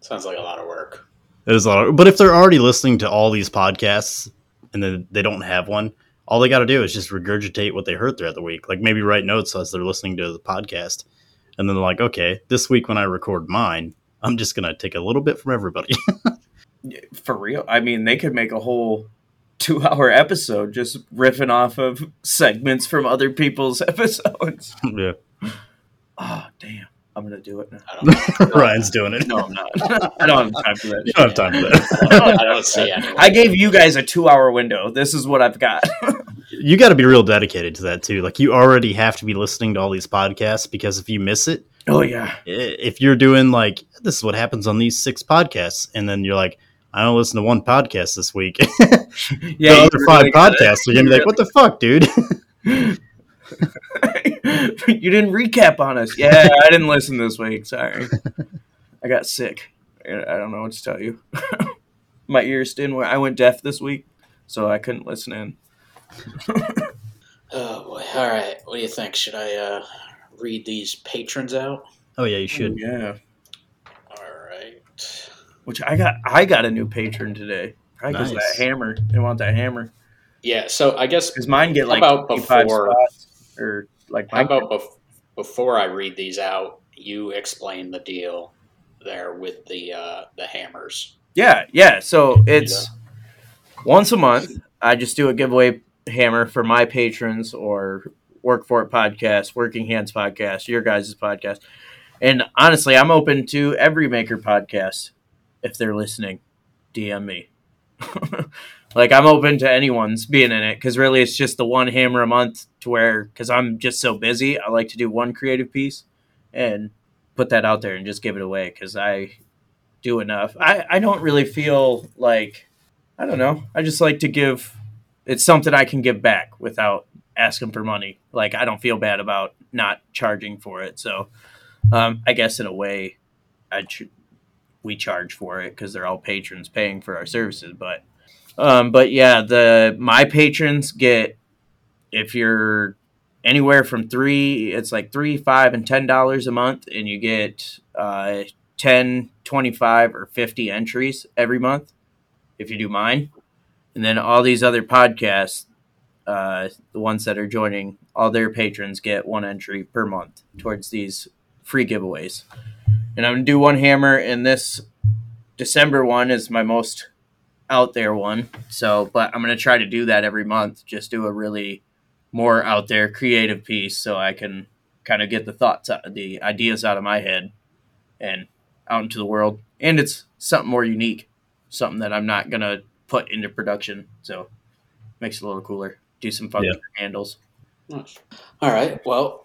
Sounds like a lot of work. It is a lot, of- but if they're already listening to all these podcasts and then they don't have one, all they got to do is just regurgitate what they heard throughout the week. Like maybe write notes as they're listening to the podcast, and then they're like, okay, this week when I record mine, I'm just gonna take a little bit from everybody. For real. I mean, they could make a whole two hour episode just riffing off of segments from other people's episodes. yeah, Oh, damn. I'm going to do it now. I don't, Ryan's doing it. No, I'm not. I don't have time for that. You don't have time for I that. don't, I don't see anyone. I gave you guys a two hour window. This is what I've got. you got to be real dedicated to that too. Like you already have to be listening to all these podcasts because if you miss it, oh, yeah. if you're doing like this is what happens on these six podcasts, and then you're like, I don't listen to one podcast this week. yeah, the Yeah. other five podcasts are gonna be like, what the fuck, dude? you didn't recap on us. Yeah, I didn't listen this week. Sorry. I got sick. I I don't know what to tell you. My ears didn't. work. I went deaf this week, so I couldn't listen in. Oh boy! All right, what do you think? Should I uh, read these patrons out? oh yeah, you should. Yeah. All right. Which I got. I got a new patron today. Probably because Nice. that hammer. They want that hammer. Yeah. So I guess Because mine get like about before- spots or like. how about bef- before I read these out, you explain the deal there with the uh, the hammers. Yeah, yeah. So it's once a month. I just do a giveaway hammer for my patrons or Work For It podcast, Working Hands podcast, your guys' podcast. And honestly, I'm open to every maker podcast if they're listening. DM me. like I'm open to anyone's being in it because really it's just the one hammer a month to where because I'm just so busy. I like to do one creative piece and put that out there and just give it away because I do enough. I, I don't really feel like I don't know. I just like to give it's something I can give back without asking for money. Like I don't feel bad about not charging for it. So um, I guess in a way I ch- we charge for it because they're all patrons paying for our services. But um, but yeah, the my patrons get if you're anywhere from three, it's like three, five, and ten dollars a month, and you get uh, 10, 25, or 50 entries every month if you do mine. And then all these other podcasts, uh, the ones that are joining, all their patrons get one entry per month towards these free giveaways. And I'm going to do one hammer, and this December one is my most out there one. So, but I'm going to try to do that every month, just do a really more out there creative piece so I can kind of get the thoughts, out, the ideas out of my head and out into the world. And it's something more unique, something that I'm not gonna put into production. So makes it a little cooler. Do some fun Yeah. handles. Nice. All right. Well,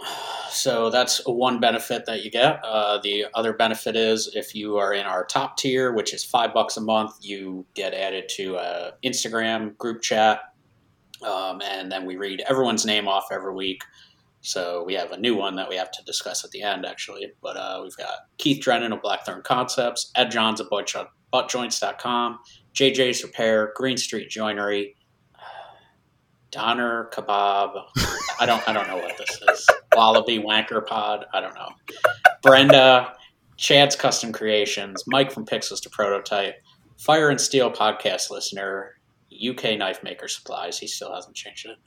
so that's one benefit that you get. Uh, the other benefit is if you are in our top tier, which is five bucks a month, you get added to a Instagram group chat, um, and then we read everyone's name off every week. So we have a new one that we have to discuss at the end, actually. But uh, we've got Keith Drennan of Blackthorn Concepts, Ed Johns of Butt- buttjoints.com, JJ's Repair, Green Street Joinery, Donner Kebab. I don't I don't know what this is. Wallaby Wanker Pod. I don't know. Brenda, Chad's Custom Creations, Mike from Pixels to Prototype, Fire and Steel podcast listener, UK Knife Maker Supplies. He still hasn't changed it.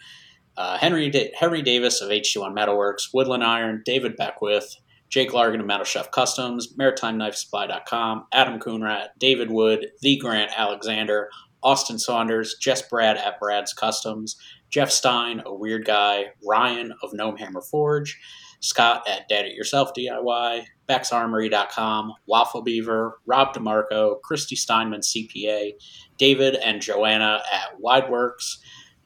Uh, Henry Henry Davis of H21 Metalworks, Woodland Iron, David Beckwith, Jake Largan of Metal Chef Customs, maritime MaritimeKnifeSupply.com, Adam Coonrat, David Wood, The Grant Alexander, Austin Saunders, Jess Brad at Brad's Customs, Jeff Stein, a weird guy, Ryan of Gnome Hammer Forge, Scott at Dad It Yourself DIY, BexArmory.com, Waffle Beaver, Rob DeMarco, Christy Steinman CPA, David and Joanna at Wideworks,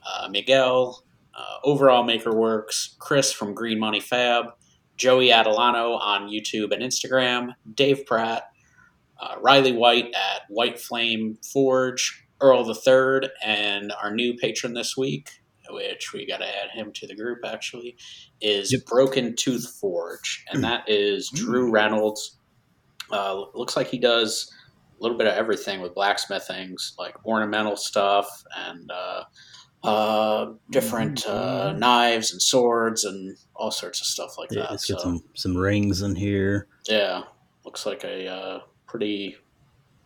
uh, Miguel, uh, Overall Maker Works, Chris from Green Money Fab, Joey Adelano on YouTube and Instagram, Dave Pratt, uh, Riley White at White Flame Forge, Earl the Third, and our new patron this week, which we got to add him to the group actually, is Yep. Broken Tooth Forge, and that is Drew Reynolds. Uh, looks like he does a little bit of everything with blacksmithing, like ornamental stuff and uh, uh, different uh, knives and swords and all sorts of stuff like Yeah, that. it's got some some rings in here. yeah, looks like a uh, pretty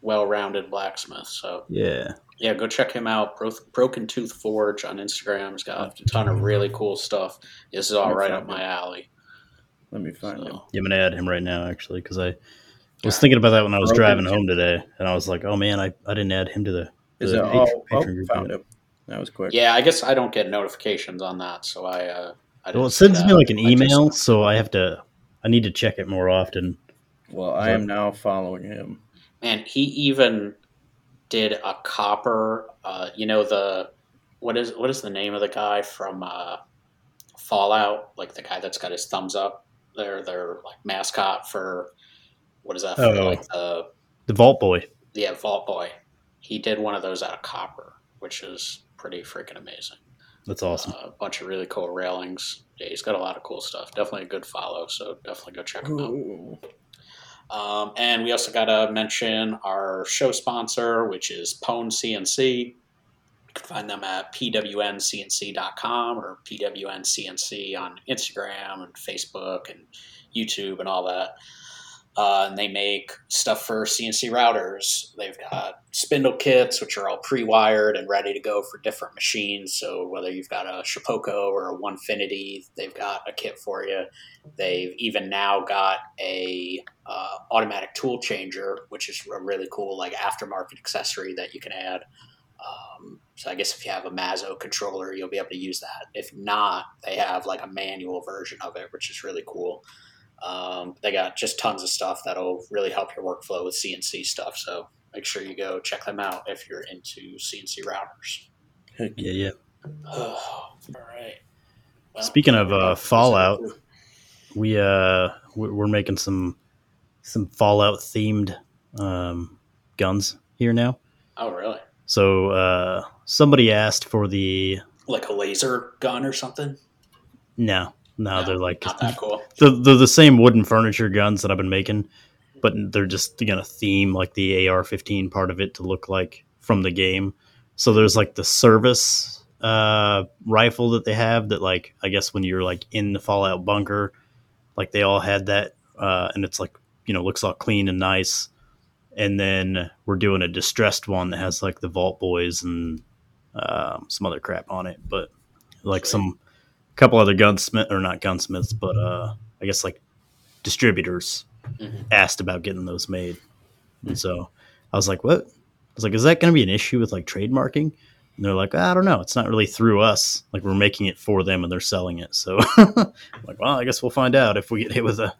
well-rounded blacksmith. So Yeah, yeah, go check him out. Bro- Broken Tooth Forge on Instagram. He's got a ton of really cool stuff. This is all right up my alley. Let me find him. Yeah, I'm gonna add him right now actually because I was Alright. thinking about that when I was Broken driving Tooth. home today, and I was like, oh man, I, I didn't add him to the. Is it? patron- Oh, oh, group found him. That was quick. yeah, I guess I don't get notifications on that, so I. Uh, I didn't Well, it sends me like an I just- email, so I have to. I need to check it more often. Well, I am now following him. and he even did a copper. Uh, you know the what is what is the name of the guy from uh, Fallout? Like the guy that's got his thumbs up. Their their like mascot for what is that? For? Oh. Like the The Vault Boy. yeah Vault Boy. He did one of those out of copper, which is pretty freaking amazing. That's awesome. Uh, a bunch of really cool railings. Yeah, he's got a lot of cool stuff. Definitely a good follow. So definitely go check him out. Ooh. Um, and we also got to mention our show sponsor, which is Pwn CNC. You can find them at pwncnc.com or pwncnc on Instagram and Facebook and YouTube and all that. Uh, and they make stuff for CNC routers. They've got spindle kits, which are all pre-wired and ready to go for different machines. So whether you've got a Shapeoko or a Onefinity, they've got a kit for you. They've even now got a uh, automatic tool changer, which is a really cool like aftermarket accessory that you can add. Um, so I guess if you have a Masso controller, you'll be able to use that. If not, they have like a manual version of it, which is really cool. Um, they got just tons of stuff that'll really help your workflow with CNC stuff. So make sure you go check them out if you're into CNC routers. Heck Yeah, yeah. all right. Well, Speaking of, uh. Fallout, we uh we- we're making some some Fallout themed um, guns here now. Oh, really? So uh, somebody asked for the Like a laser gun or something? no, no, they're like not that cool. they're, they're the same wooden furniture guns that I've been making, but they're just gonna theme like the AR-15 part of it to look like from the game. So there's like the service uh, rifle that they have that like I guess when you're like in the Fallout bunker, like they all had that, uh, and it's like you know looks all clean and nice. And then we're doing a distressed one that has like the Vault Boys and um, some other crap on it, but like Sweet. some couple other gunsmith or not gunsmiths, but uh, I guess like distributors Mhm. asked about getting those made, and so I was like, "What?" I was like, "Is that going to be an issue with like trademarking?" And they're like, "I don't know. It's not really through us. Like we're making it for them, and they're selling it." So, I'm like, well, I guess we'll find out if we get hit with a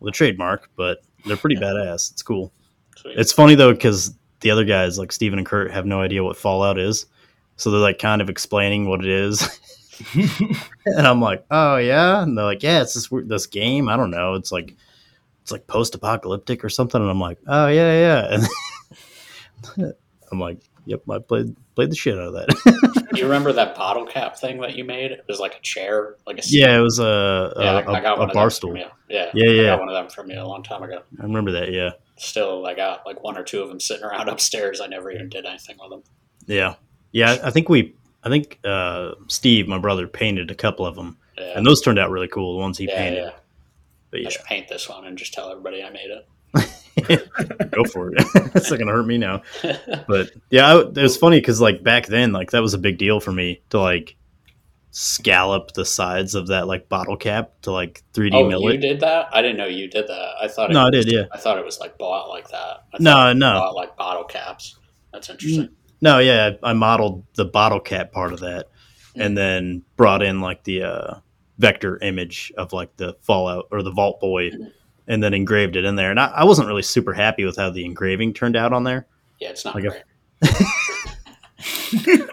with a trademark. But they're pretty badass. It's cool. Sweet. It's funny though because the other guys like Steven and Kurt have no idea what Fallout is, so they're like kind of explaining what it is. and I'm like, oh yeah, and they're like, yeah, it's this this game. I don't know. It's like it's like post apocalyptic or something. And I'm like, oh yeah, yeah. And I'm like, yep, I played played the shit out of that. you remember that bottle cap thing that you made? It was like a chair, like a yeah, it was a a, yeah. I, a, I got a one of bar stool. you. Yeah, Yeah, I yeah. got one of them from you a long time ago. I remember that. Yeah, Still, I got like one or two of them sitting around upstairs. I never even did anything with them. yeah, yeah. I think we, I think uh, Steve, my brother, painted a couple of them, Yeah, and those turned out really cool. The ones he yeah, painted. yeah. But I should paint this one and just tell everybody I made it. go for it. it's not gonna hurt me now. But yeah, I, it was funny because like back then, like that was a big deal for me to like scallop the sides of that like bottle cap to like 3D oh, mill you it. did that? I didn't know you did that. I thought it No, I did. Yeah. I thought it was like bought like that. I No, was no. bought like bottle caps. That's interesting. No, yeah, I modeled the bottle cap part of that, and then brought in like the uh, vector image of like the Fallout or the Vault Boy, and then engraved it in there. And I, I wasn't really super happy with how the engraving turned out on there. Yeah, it's not Like great.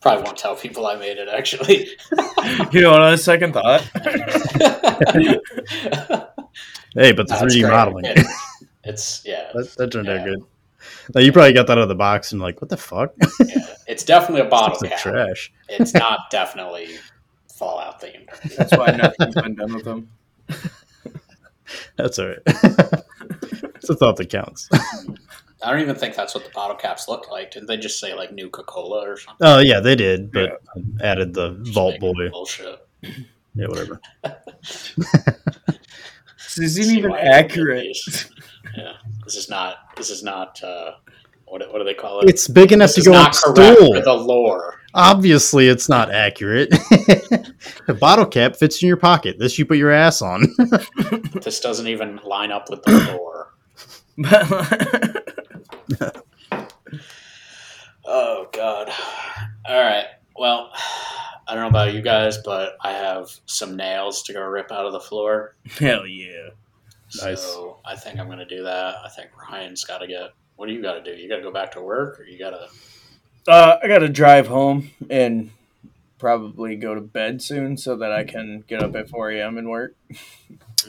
Probably won't tell people I made it actually. You know, on a second thought, Hey, but the That's 3D modeling It- it's yeah. that, that turned out good. Now, you probably got that out of the box and like, what the fuck? Yeah, it's definitely a bottle It's cap. trash. It's not definitely Fallout themed. That's why nothing's been done with them. That's all right. it's a thought that counts. I don't even think that's what the bottle caps look like. Didn't they just say like new Coca Cola or something? Oh yeah, they did, but added the Just Vault making Boy. bullshit. Yeah, whatever. This isn't See even accurate. Released. yeah, this is not. This is not. Uh, what, what do they call it? It's big enough this to go on not correct stool. for the lore. Obviously, it's not accurate. the bottle cap fits in your pocket. This you put your ass on. This doesn't even line up with the lore. Oh God! All right. Well, I don't know about you guys, but I have some nails to go rip out of the floor. Hell yeah. Nice. So I think I'm going to do that. I think Ryan's got to get. What do you got to do? You got to go back to work, or you got to? Uh, I got to drive home and probably go to bed soon so that I can get up at 4 a.m. and work.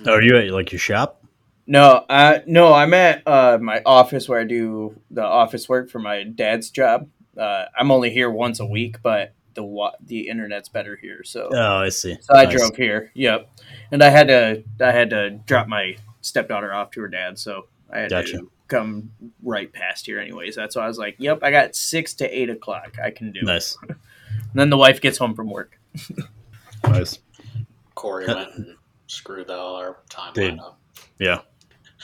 oh, are you at like your shop? No, uh, no, I'm at uh, my office where I do the office work for my dad's job. Uh, I'm only here once a week, but the wa- the internet's better here, so Oh, I see. so I Nice. drove here. Yep, and I had to I had to drop my stepdaughter off to her dad, so I had Gotcha. to come right past here anyways. That's why I was like, "Yep, I got six to eight o'clock. I can do." it. Nice, And then the wife gets home from work. nice. Cory went and screwed all our Dude. timeline up. Yeah.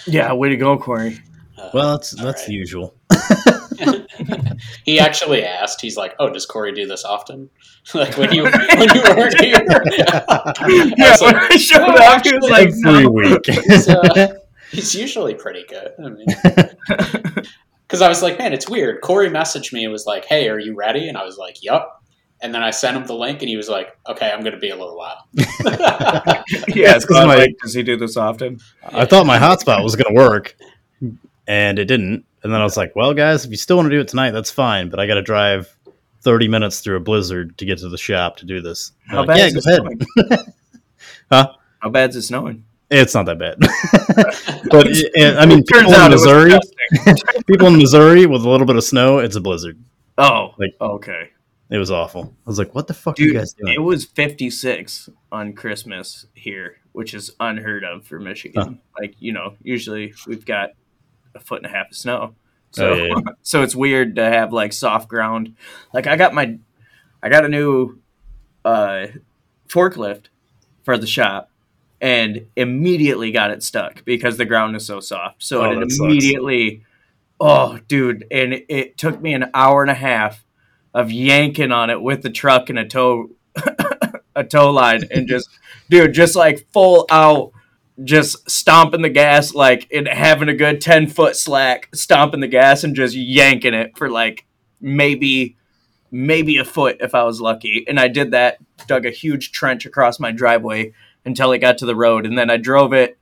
Yeah, way to go, Cory. Uh, Well, that's that's right. the usual. he actually asked. He's like, "Oh, does Cory do this often? like when you when you weren't here?" I Yeah, was when like, I showed "Oh, up, he was actually, like, Every no. week. He's, uh, he's usually pretty good. I mean, because I was like, man, it's weird. Cory messaged me and was like, "Hey, are you ready?" And I was like, "Yup." And then I sent him the link, and he was like, "Okay, I'm going to be a little while." yeah, it's 'cause so I was my- like, does he do this often? I thought my hotspot was going to work, and it didn't. And then I was like, "Well, guys, if you still want to do it tonight, that's fine. But I got to drive thirty minutes through a blizzard to get to the shop to do this." How like, bad yeah, is go it ahead. snowing? Huh? How bad's it snowing? It's not that bad. but and, I mean, people in it Missouri, people in Missouri with a little bit of snow, it's a blizzard. Oh, Like- okay. It was awful. I was like, "What the fuck are you guys doing?" it was 56 on Christmas here, which is unheard of for Michigan. Like, you know, usually we've got a foot and a half of snow. So, Oh, yeah, so it's weird to have like soft ground. Like I got my, I got a new uh, forklift for the shop and immediately got it stuck because the ground is so soft. So Oh, it that sucks. immediately, oh, dude. And it, it took me an hour and a half of yanking on it with the truck and a tow a tow line and just dude just like full out just stomping the gas like and having a good 10 foot slack stomping the gas and just yanking it for like maybe maybe a foot if i was lucky. And i did that dug a huge trench across my driveway until it got to the road. And then i drove it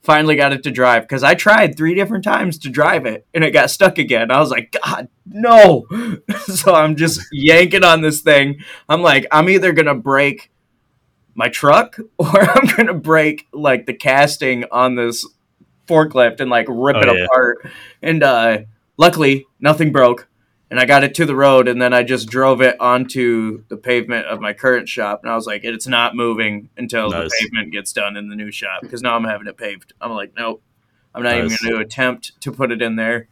finally got it to drive because i tried three different times to drive it and it got stuck again. I was like god no. So i'm just yanking on this thing. I'm like i'm either gonna break my truck or i'm gonna break like the casting on this forklift and like rip Oh, it yeah. apart. And uh luckily nothing broke and i got it to the road and then i just drove it onto the pavement of my current shop and i was like it's not moving until Nice. the pavement gets done in the new shop because now i'm having it paved. I'm like nope. I'm not even going to attempt to put it in there.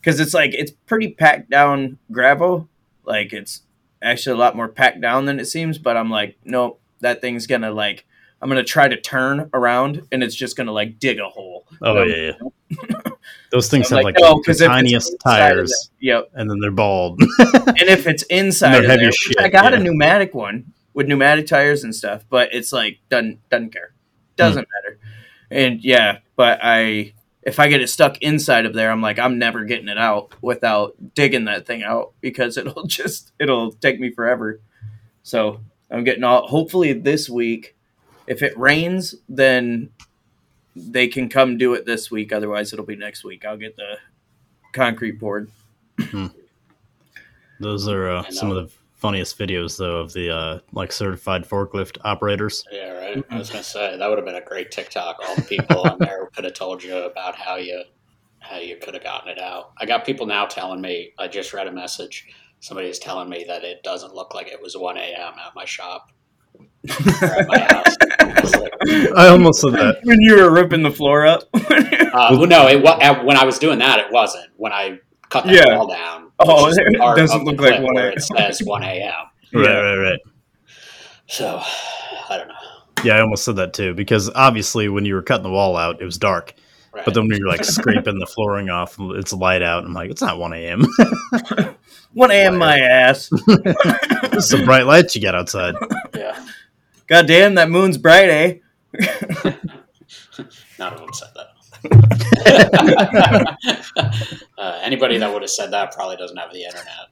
Because it's like it's pretty packed down gravel. Like it's actually a lot more packed down than it seems but i'm like nope that thing's gonna like i'm gonna try to turn around and it's just gonna like dig a hole Oh Um, yeah, yeah. Those things have like, no, the 'cause if it's tiniest tires, yep and then they're bald. and if it's inside of there, shit, I got a pneumatic one with pneumatic tires and stuff, but it's like doesn't doesn't care, doesn't Hmm. matter. And yeah, but I if I get it stuck inside of there, I'm like I'm never getting it out without digging that thing out because it'll just it'll take me forever. So I'm getting all. Hopefully this week, if it rains, then they can come do it this week. Otherwise, it'll be next week. I'll get the concrete poured. Those are uh, some of the funniest videos, though, of the uh, like certified forklift operators. Yeah, right. I was gonna say that would have been a great TikTok. All the people on there could have told you about how you how you could have gotten it out. I got people now telling me. I just read a message. Somebody is telling me that it doesn't look like it was 1 a.m. at my shop. at my house. I like, I almost said that. when you were ripping the floor up. Uh, well, no, it wa- uh, when I was doing that, it wasn't. When I cut that Yeah. wall down, Oh, it doesn't look like 1 a.m.. It says one a.m. Right, Yeah. right, right. So I don't know. Yeah, I almost said that too because obviously when you were cutting the wall out, it was dark. Right. But then when you're like scraping the flooring off, it's light out. I'm like, it's not 1 a.m. 1 a.m. my ass. There's some bright lights you got outside. yeah, God damn, that moon's bright, eh? none of them said that. uh, anybody that would have said that probably doesn't have the internet.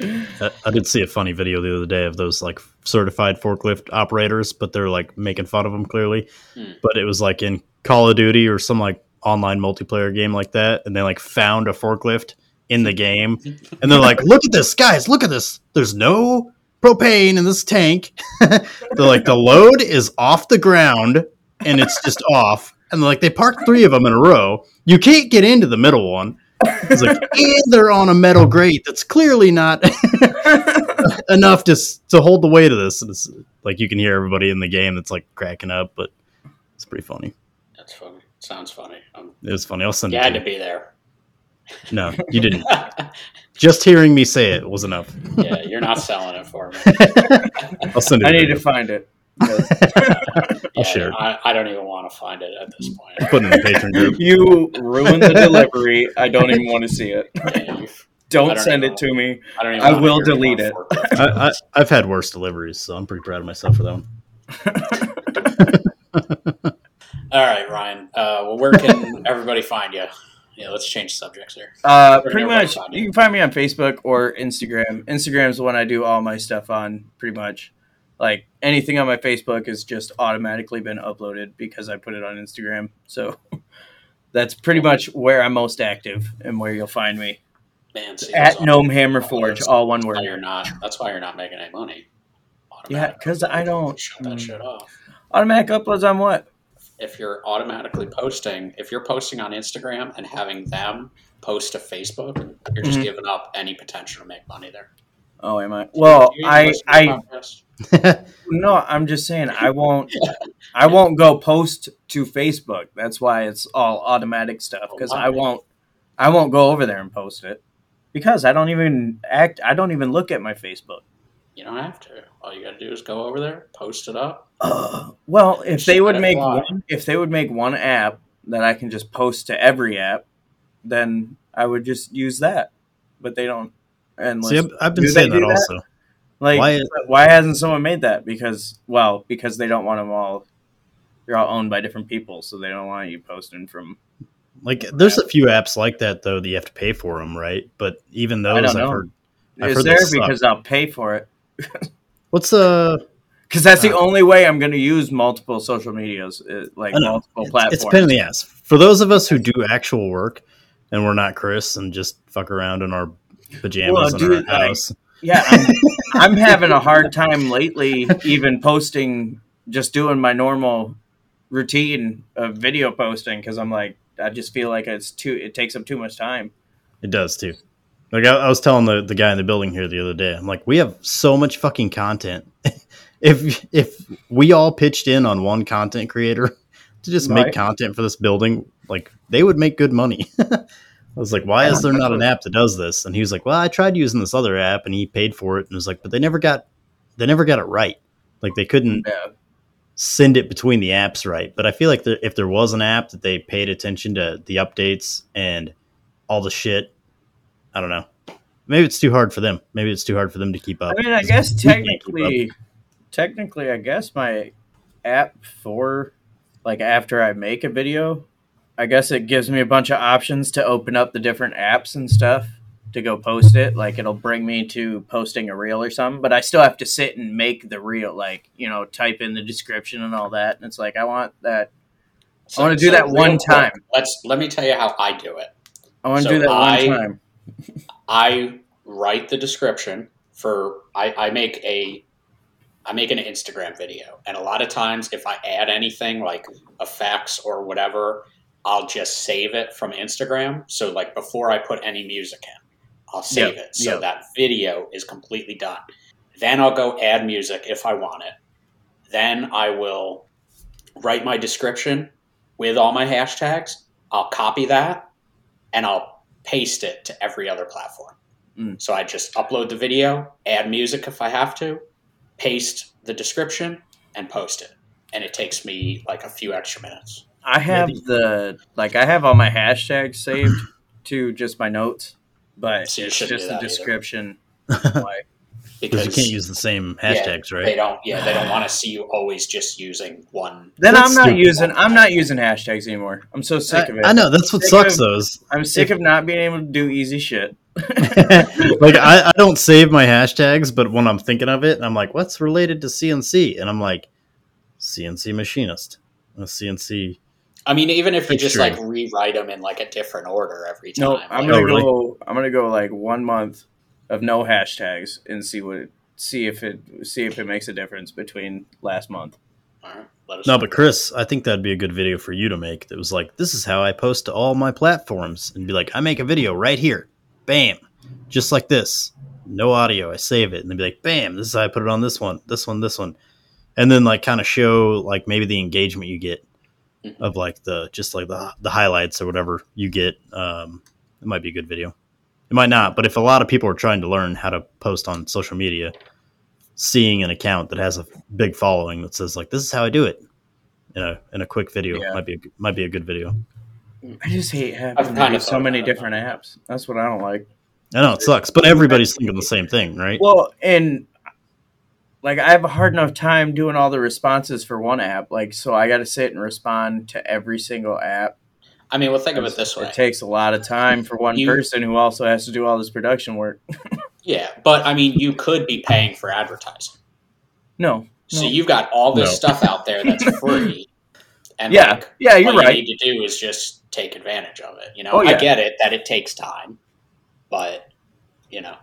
I, I did see a funny video the other day of those like certified forklift operators, but they're like making fun of them clearly. Hmm. But it was like in Call of Duty or some like online multiplayer game like that, and they like found a forklift in the game, and they're like, "Look at this, guys! Look at this! There's no propane in this tank. they're like, the load is off the ground, and it's just off." And like they parked three of them in a row. You can't get into the middle one. It's like, and they're on a metal grate that's clearly not enough to to hold the weight of this. And it's, like you can hear everybody in the game that's like cracking up, but it's pretty funny. That's funny. Sounds funny. Um, It was funny. I'll send you it. had To to you. be there. No, you didn't. Just hearing me say it was enough. yeah, you're not selling it for me. I'll send it. I need you. to find it. Yeah, share. I, I don't even want to find it at this point. Put it in the patron group. You ruined the delivery. I don't even want to see it. Yeah, Don't don't send know. it to me. I don't even. I will delete about it. I, I, I've had worse deliveries, so I'm pretty proud of myself for that one. All right, Ryan. Uh, well, where can everybody find you? Yeah, let's change subjects here. Uh, pretty much, you? you can find me on Facebook or Instagram. Instagram's the one I do all my stuff on, pretty much. Like anything on my Facebook has just automatically been uploaded because I put it on Instagram. So that's pretty much where I'm most active and where you'll find me Man, see, at Gnome Hammer Forge, all one word. you're not. That's why you're not making any money. Yeah, because I don't shut that mm. shit off. automatic uploads on what? If you're automatically posting, if you're posting on Instagram and having them post to Facebook, you're just Mhm. giving up any potential to make money there. Oh, am I? Well, I listen to the I podcast? No, I'm just saying I won't I won't go post to Facebook. That's why it's all automatic stuff because I won't I won't go over there and post it because I don't even act I don't even look at my Facebook. You don't have to. All you got to do is go over there, post it up. Uh, well, if they would make fly. one, if they would make one app that I can just post to every app, then I would just use that. But they don't. And See, I've, I've been saying that, that? also. Like, why- why, hasn't someone made that? Because well, because they don't want them all. They're all owned by different people, so they don't want you posting from. Like, there's a few apps like that though that you have to pay for them, right? But even those, I don't I've know. heard. I've Is heard there because I'll pay for it? What's uh? Because that's the Uh, only way I'm going to use multiple social medias, uh, like multiple It's, platforms. it's a pain in the ass for those of us who do actual work, and we're not Chris and just fuck around in our pajamas Well, in dude, our like- house. Yeah, I'm, I'm having a hard time lately, even posting, just doing my normal routine of video posting because I'm like, I just feel like it's too, it takes up too much time. It does too. Like I, I was telling the, the guy in the building here the other day, I'm like, we have so much fucking content. if if we all pitched in on one content creator to just Right. make content for this building, like they would make good money. I was like, why is there not an app that does this? And he was like, well, I tried using this other app and he paid for it and was like, but they never got they never got it right. Like they couldn't Yeah. send it between the apps right. But I feel like there, if there was an app that they paid attention to the updates and all the shit, I don't know. Maybe it's too hard for them. Maybe it's too hard for them to keep up. I mean, I guess We can't keep technically, technically, I guess my app for like after I make a video, I guess it gives me a bunch of options to open up the different apps and stuff to go post it. Like it'll bring me to posting a reel or something, but I still have to sit and make the reel, like you know, type in the description and all that. And it's like I want that. I wanna do that real one quick, time. Let's let me tell you how I do it. I want to So do that I- one time. I write the description for I, I make a I make an Instagram video, and a lot of times if I add anything like effects or whatever, I'll just save it from Instagram. So like before I put any music in, I'll save Yep, it so yep. that video is completely done. Then I'll go add music if I want it. Then I will write my description with all my hashtags. I'll copy that and I'll paste it to every other platform. Mm. So I just upload the video, add music if I have to, paste the description, and post it. And it takes me like a few extra minutes. I have Maybe. the like I have all my hashtags saved to just my notes, but So it's just do the description. Why? Because you can't use the same hashtags, They right? don't. Yeah, they don't want to see you always just using one. Then That's I'm not stupid. using I'm not using hashtags anymore. I'm so sick of it. I, I know that's what Sick sucks. of- Though I'm sick of not being able to do easy shit. like I, I don't save my hashtags, but when I'm thinking of it, I'm like, what's related to CNC? And I'm like, CNC machinist, a CNC. I mean, even if you just Fixturing. like rewrite them in like a different order every time. No, like- I'm Oh, gonna really? go. I'm gonna go like one month of no hashtags and see what it, see if it see if it makes a difference between last month. All right, No, but Chris, I think that'd be a good video for you to make. That was like, this is how I post to all my platforms, and be like, I make a video right here, bam, just like this, no audio. I save it, and then be like, bam, this is how I put it on this one, this one, this one, and then like kind of show like maybe the engagement you get Mhm. of like the just like the the highlights or whatever you get. Um, it might be a good video. It might not, but if a lot of people are trying to learn how to post on social media, seeing an account that has a big following that says like this is how I do it you know, in a quick video Yeah. might be a, might be a good video. I just hate I've having to kinda so many about different apps. That's what I don't like. I know it sucks, but everybody's thinking the same thing, right? Well, and like I have a hard enough time doing all the responses for one app. Like, so I got to sit and respond to every single app. I mean, well, think of it this way. It takes a lot of time for one You- person who also has to do all this production work. Yeah, but I mean, you could be paying for advertising. No, So No. you've got all this No. stuff out there that's free. And yeah, like, yeah, you're what right. you need to do is just take advantage of it. You know, Oh, I get it that it takes time, but you know,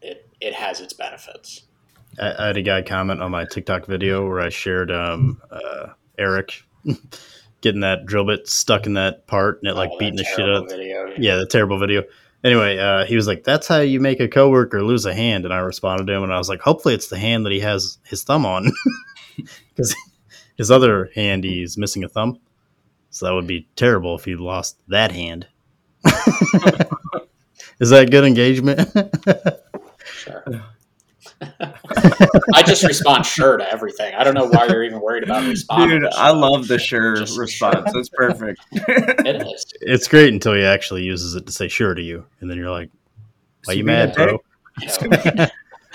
it it has its benefits. I, I had a guy comment on my TikTok video where I shared um, uh, Eric getting that drill bit stuck in that part and it like Oh, beating the shit terrible out. Video. Yeah, the terrible video. Anyway, uh, he was like, "That's how you make a coworker lose a hand," and I responded to him, and I was like, "Hopefully, it's the hand that he has his thumb on, because his other hand he's missing a thumb, so that would be terrible if he lost that hand." Is that good engagement? Sure. I just respond sure to everything. I don't know why you're even worried about responding. Dude, I love the sure Just response. It's perfect. It is. it's great until he actually uses it to say "sure" to you, and then you're like, "Why Is you he mad, a bro?" You know,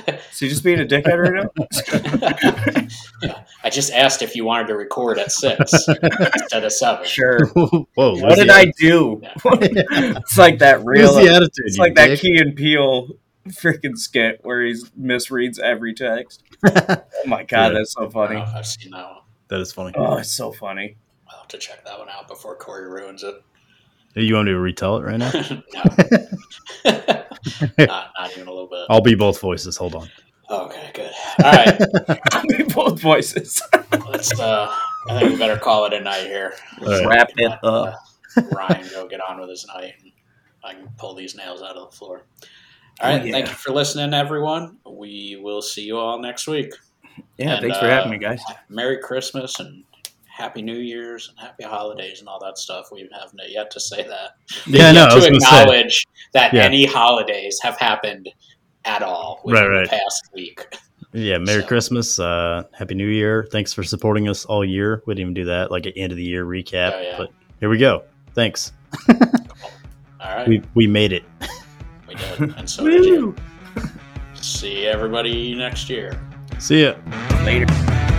Is just being a dickhead right now? yeah. I just asked if you wanted to record at six instead of seven. Sure. Whoa! What did I do? it's like that real. The attitude? It's you like that? Key and Peele freaking skit where he misreads every text. Oh my god, Yeah. that's so funny. don't know if I've seen that one. that is funny. Oh, it's so funny. I'll have to check that one out before Cory ruins it. You want me to retell it right now? not, not even a little bit. I'll be both voices. Hold on. Okay, good. All right. I'll be both voices. Let's uh I think we better call it a night here. All right. Wrap it up. uh, Ryan go get on with his night and I can pull these nails out of the floor. All right, Oh, yeah. thank you for listening, everyone. We will see you all next week. Yeah, And, thanks for uh, having me, guys. Merry Christmas and Happy New Year's and Happy Holidays and all that stuff. We haven't yet to say that. Yeah, know. I was to acknowledge that Yeah. any holidays have happened at all within Right, right. the past week. Yeah, Merry So- Christmas, uh, Happy New Year. Thanks for supporting us all year. We didn't even do that, like an end of the year recap. Oh, yeah. But here we go. Thanks. All right, We we made it. we did, and so did you. Woo! See everybody next year. See ya. Later.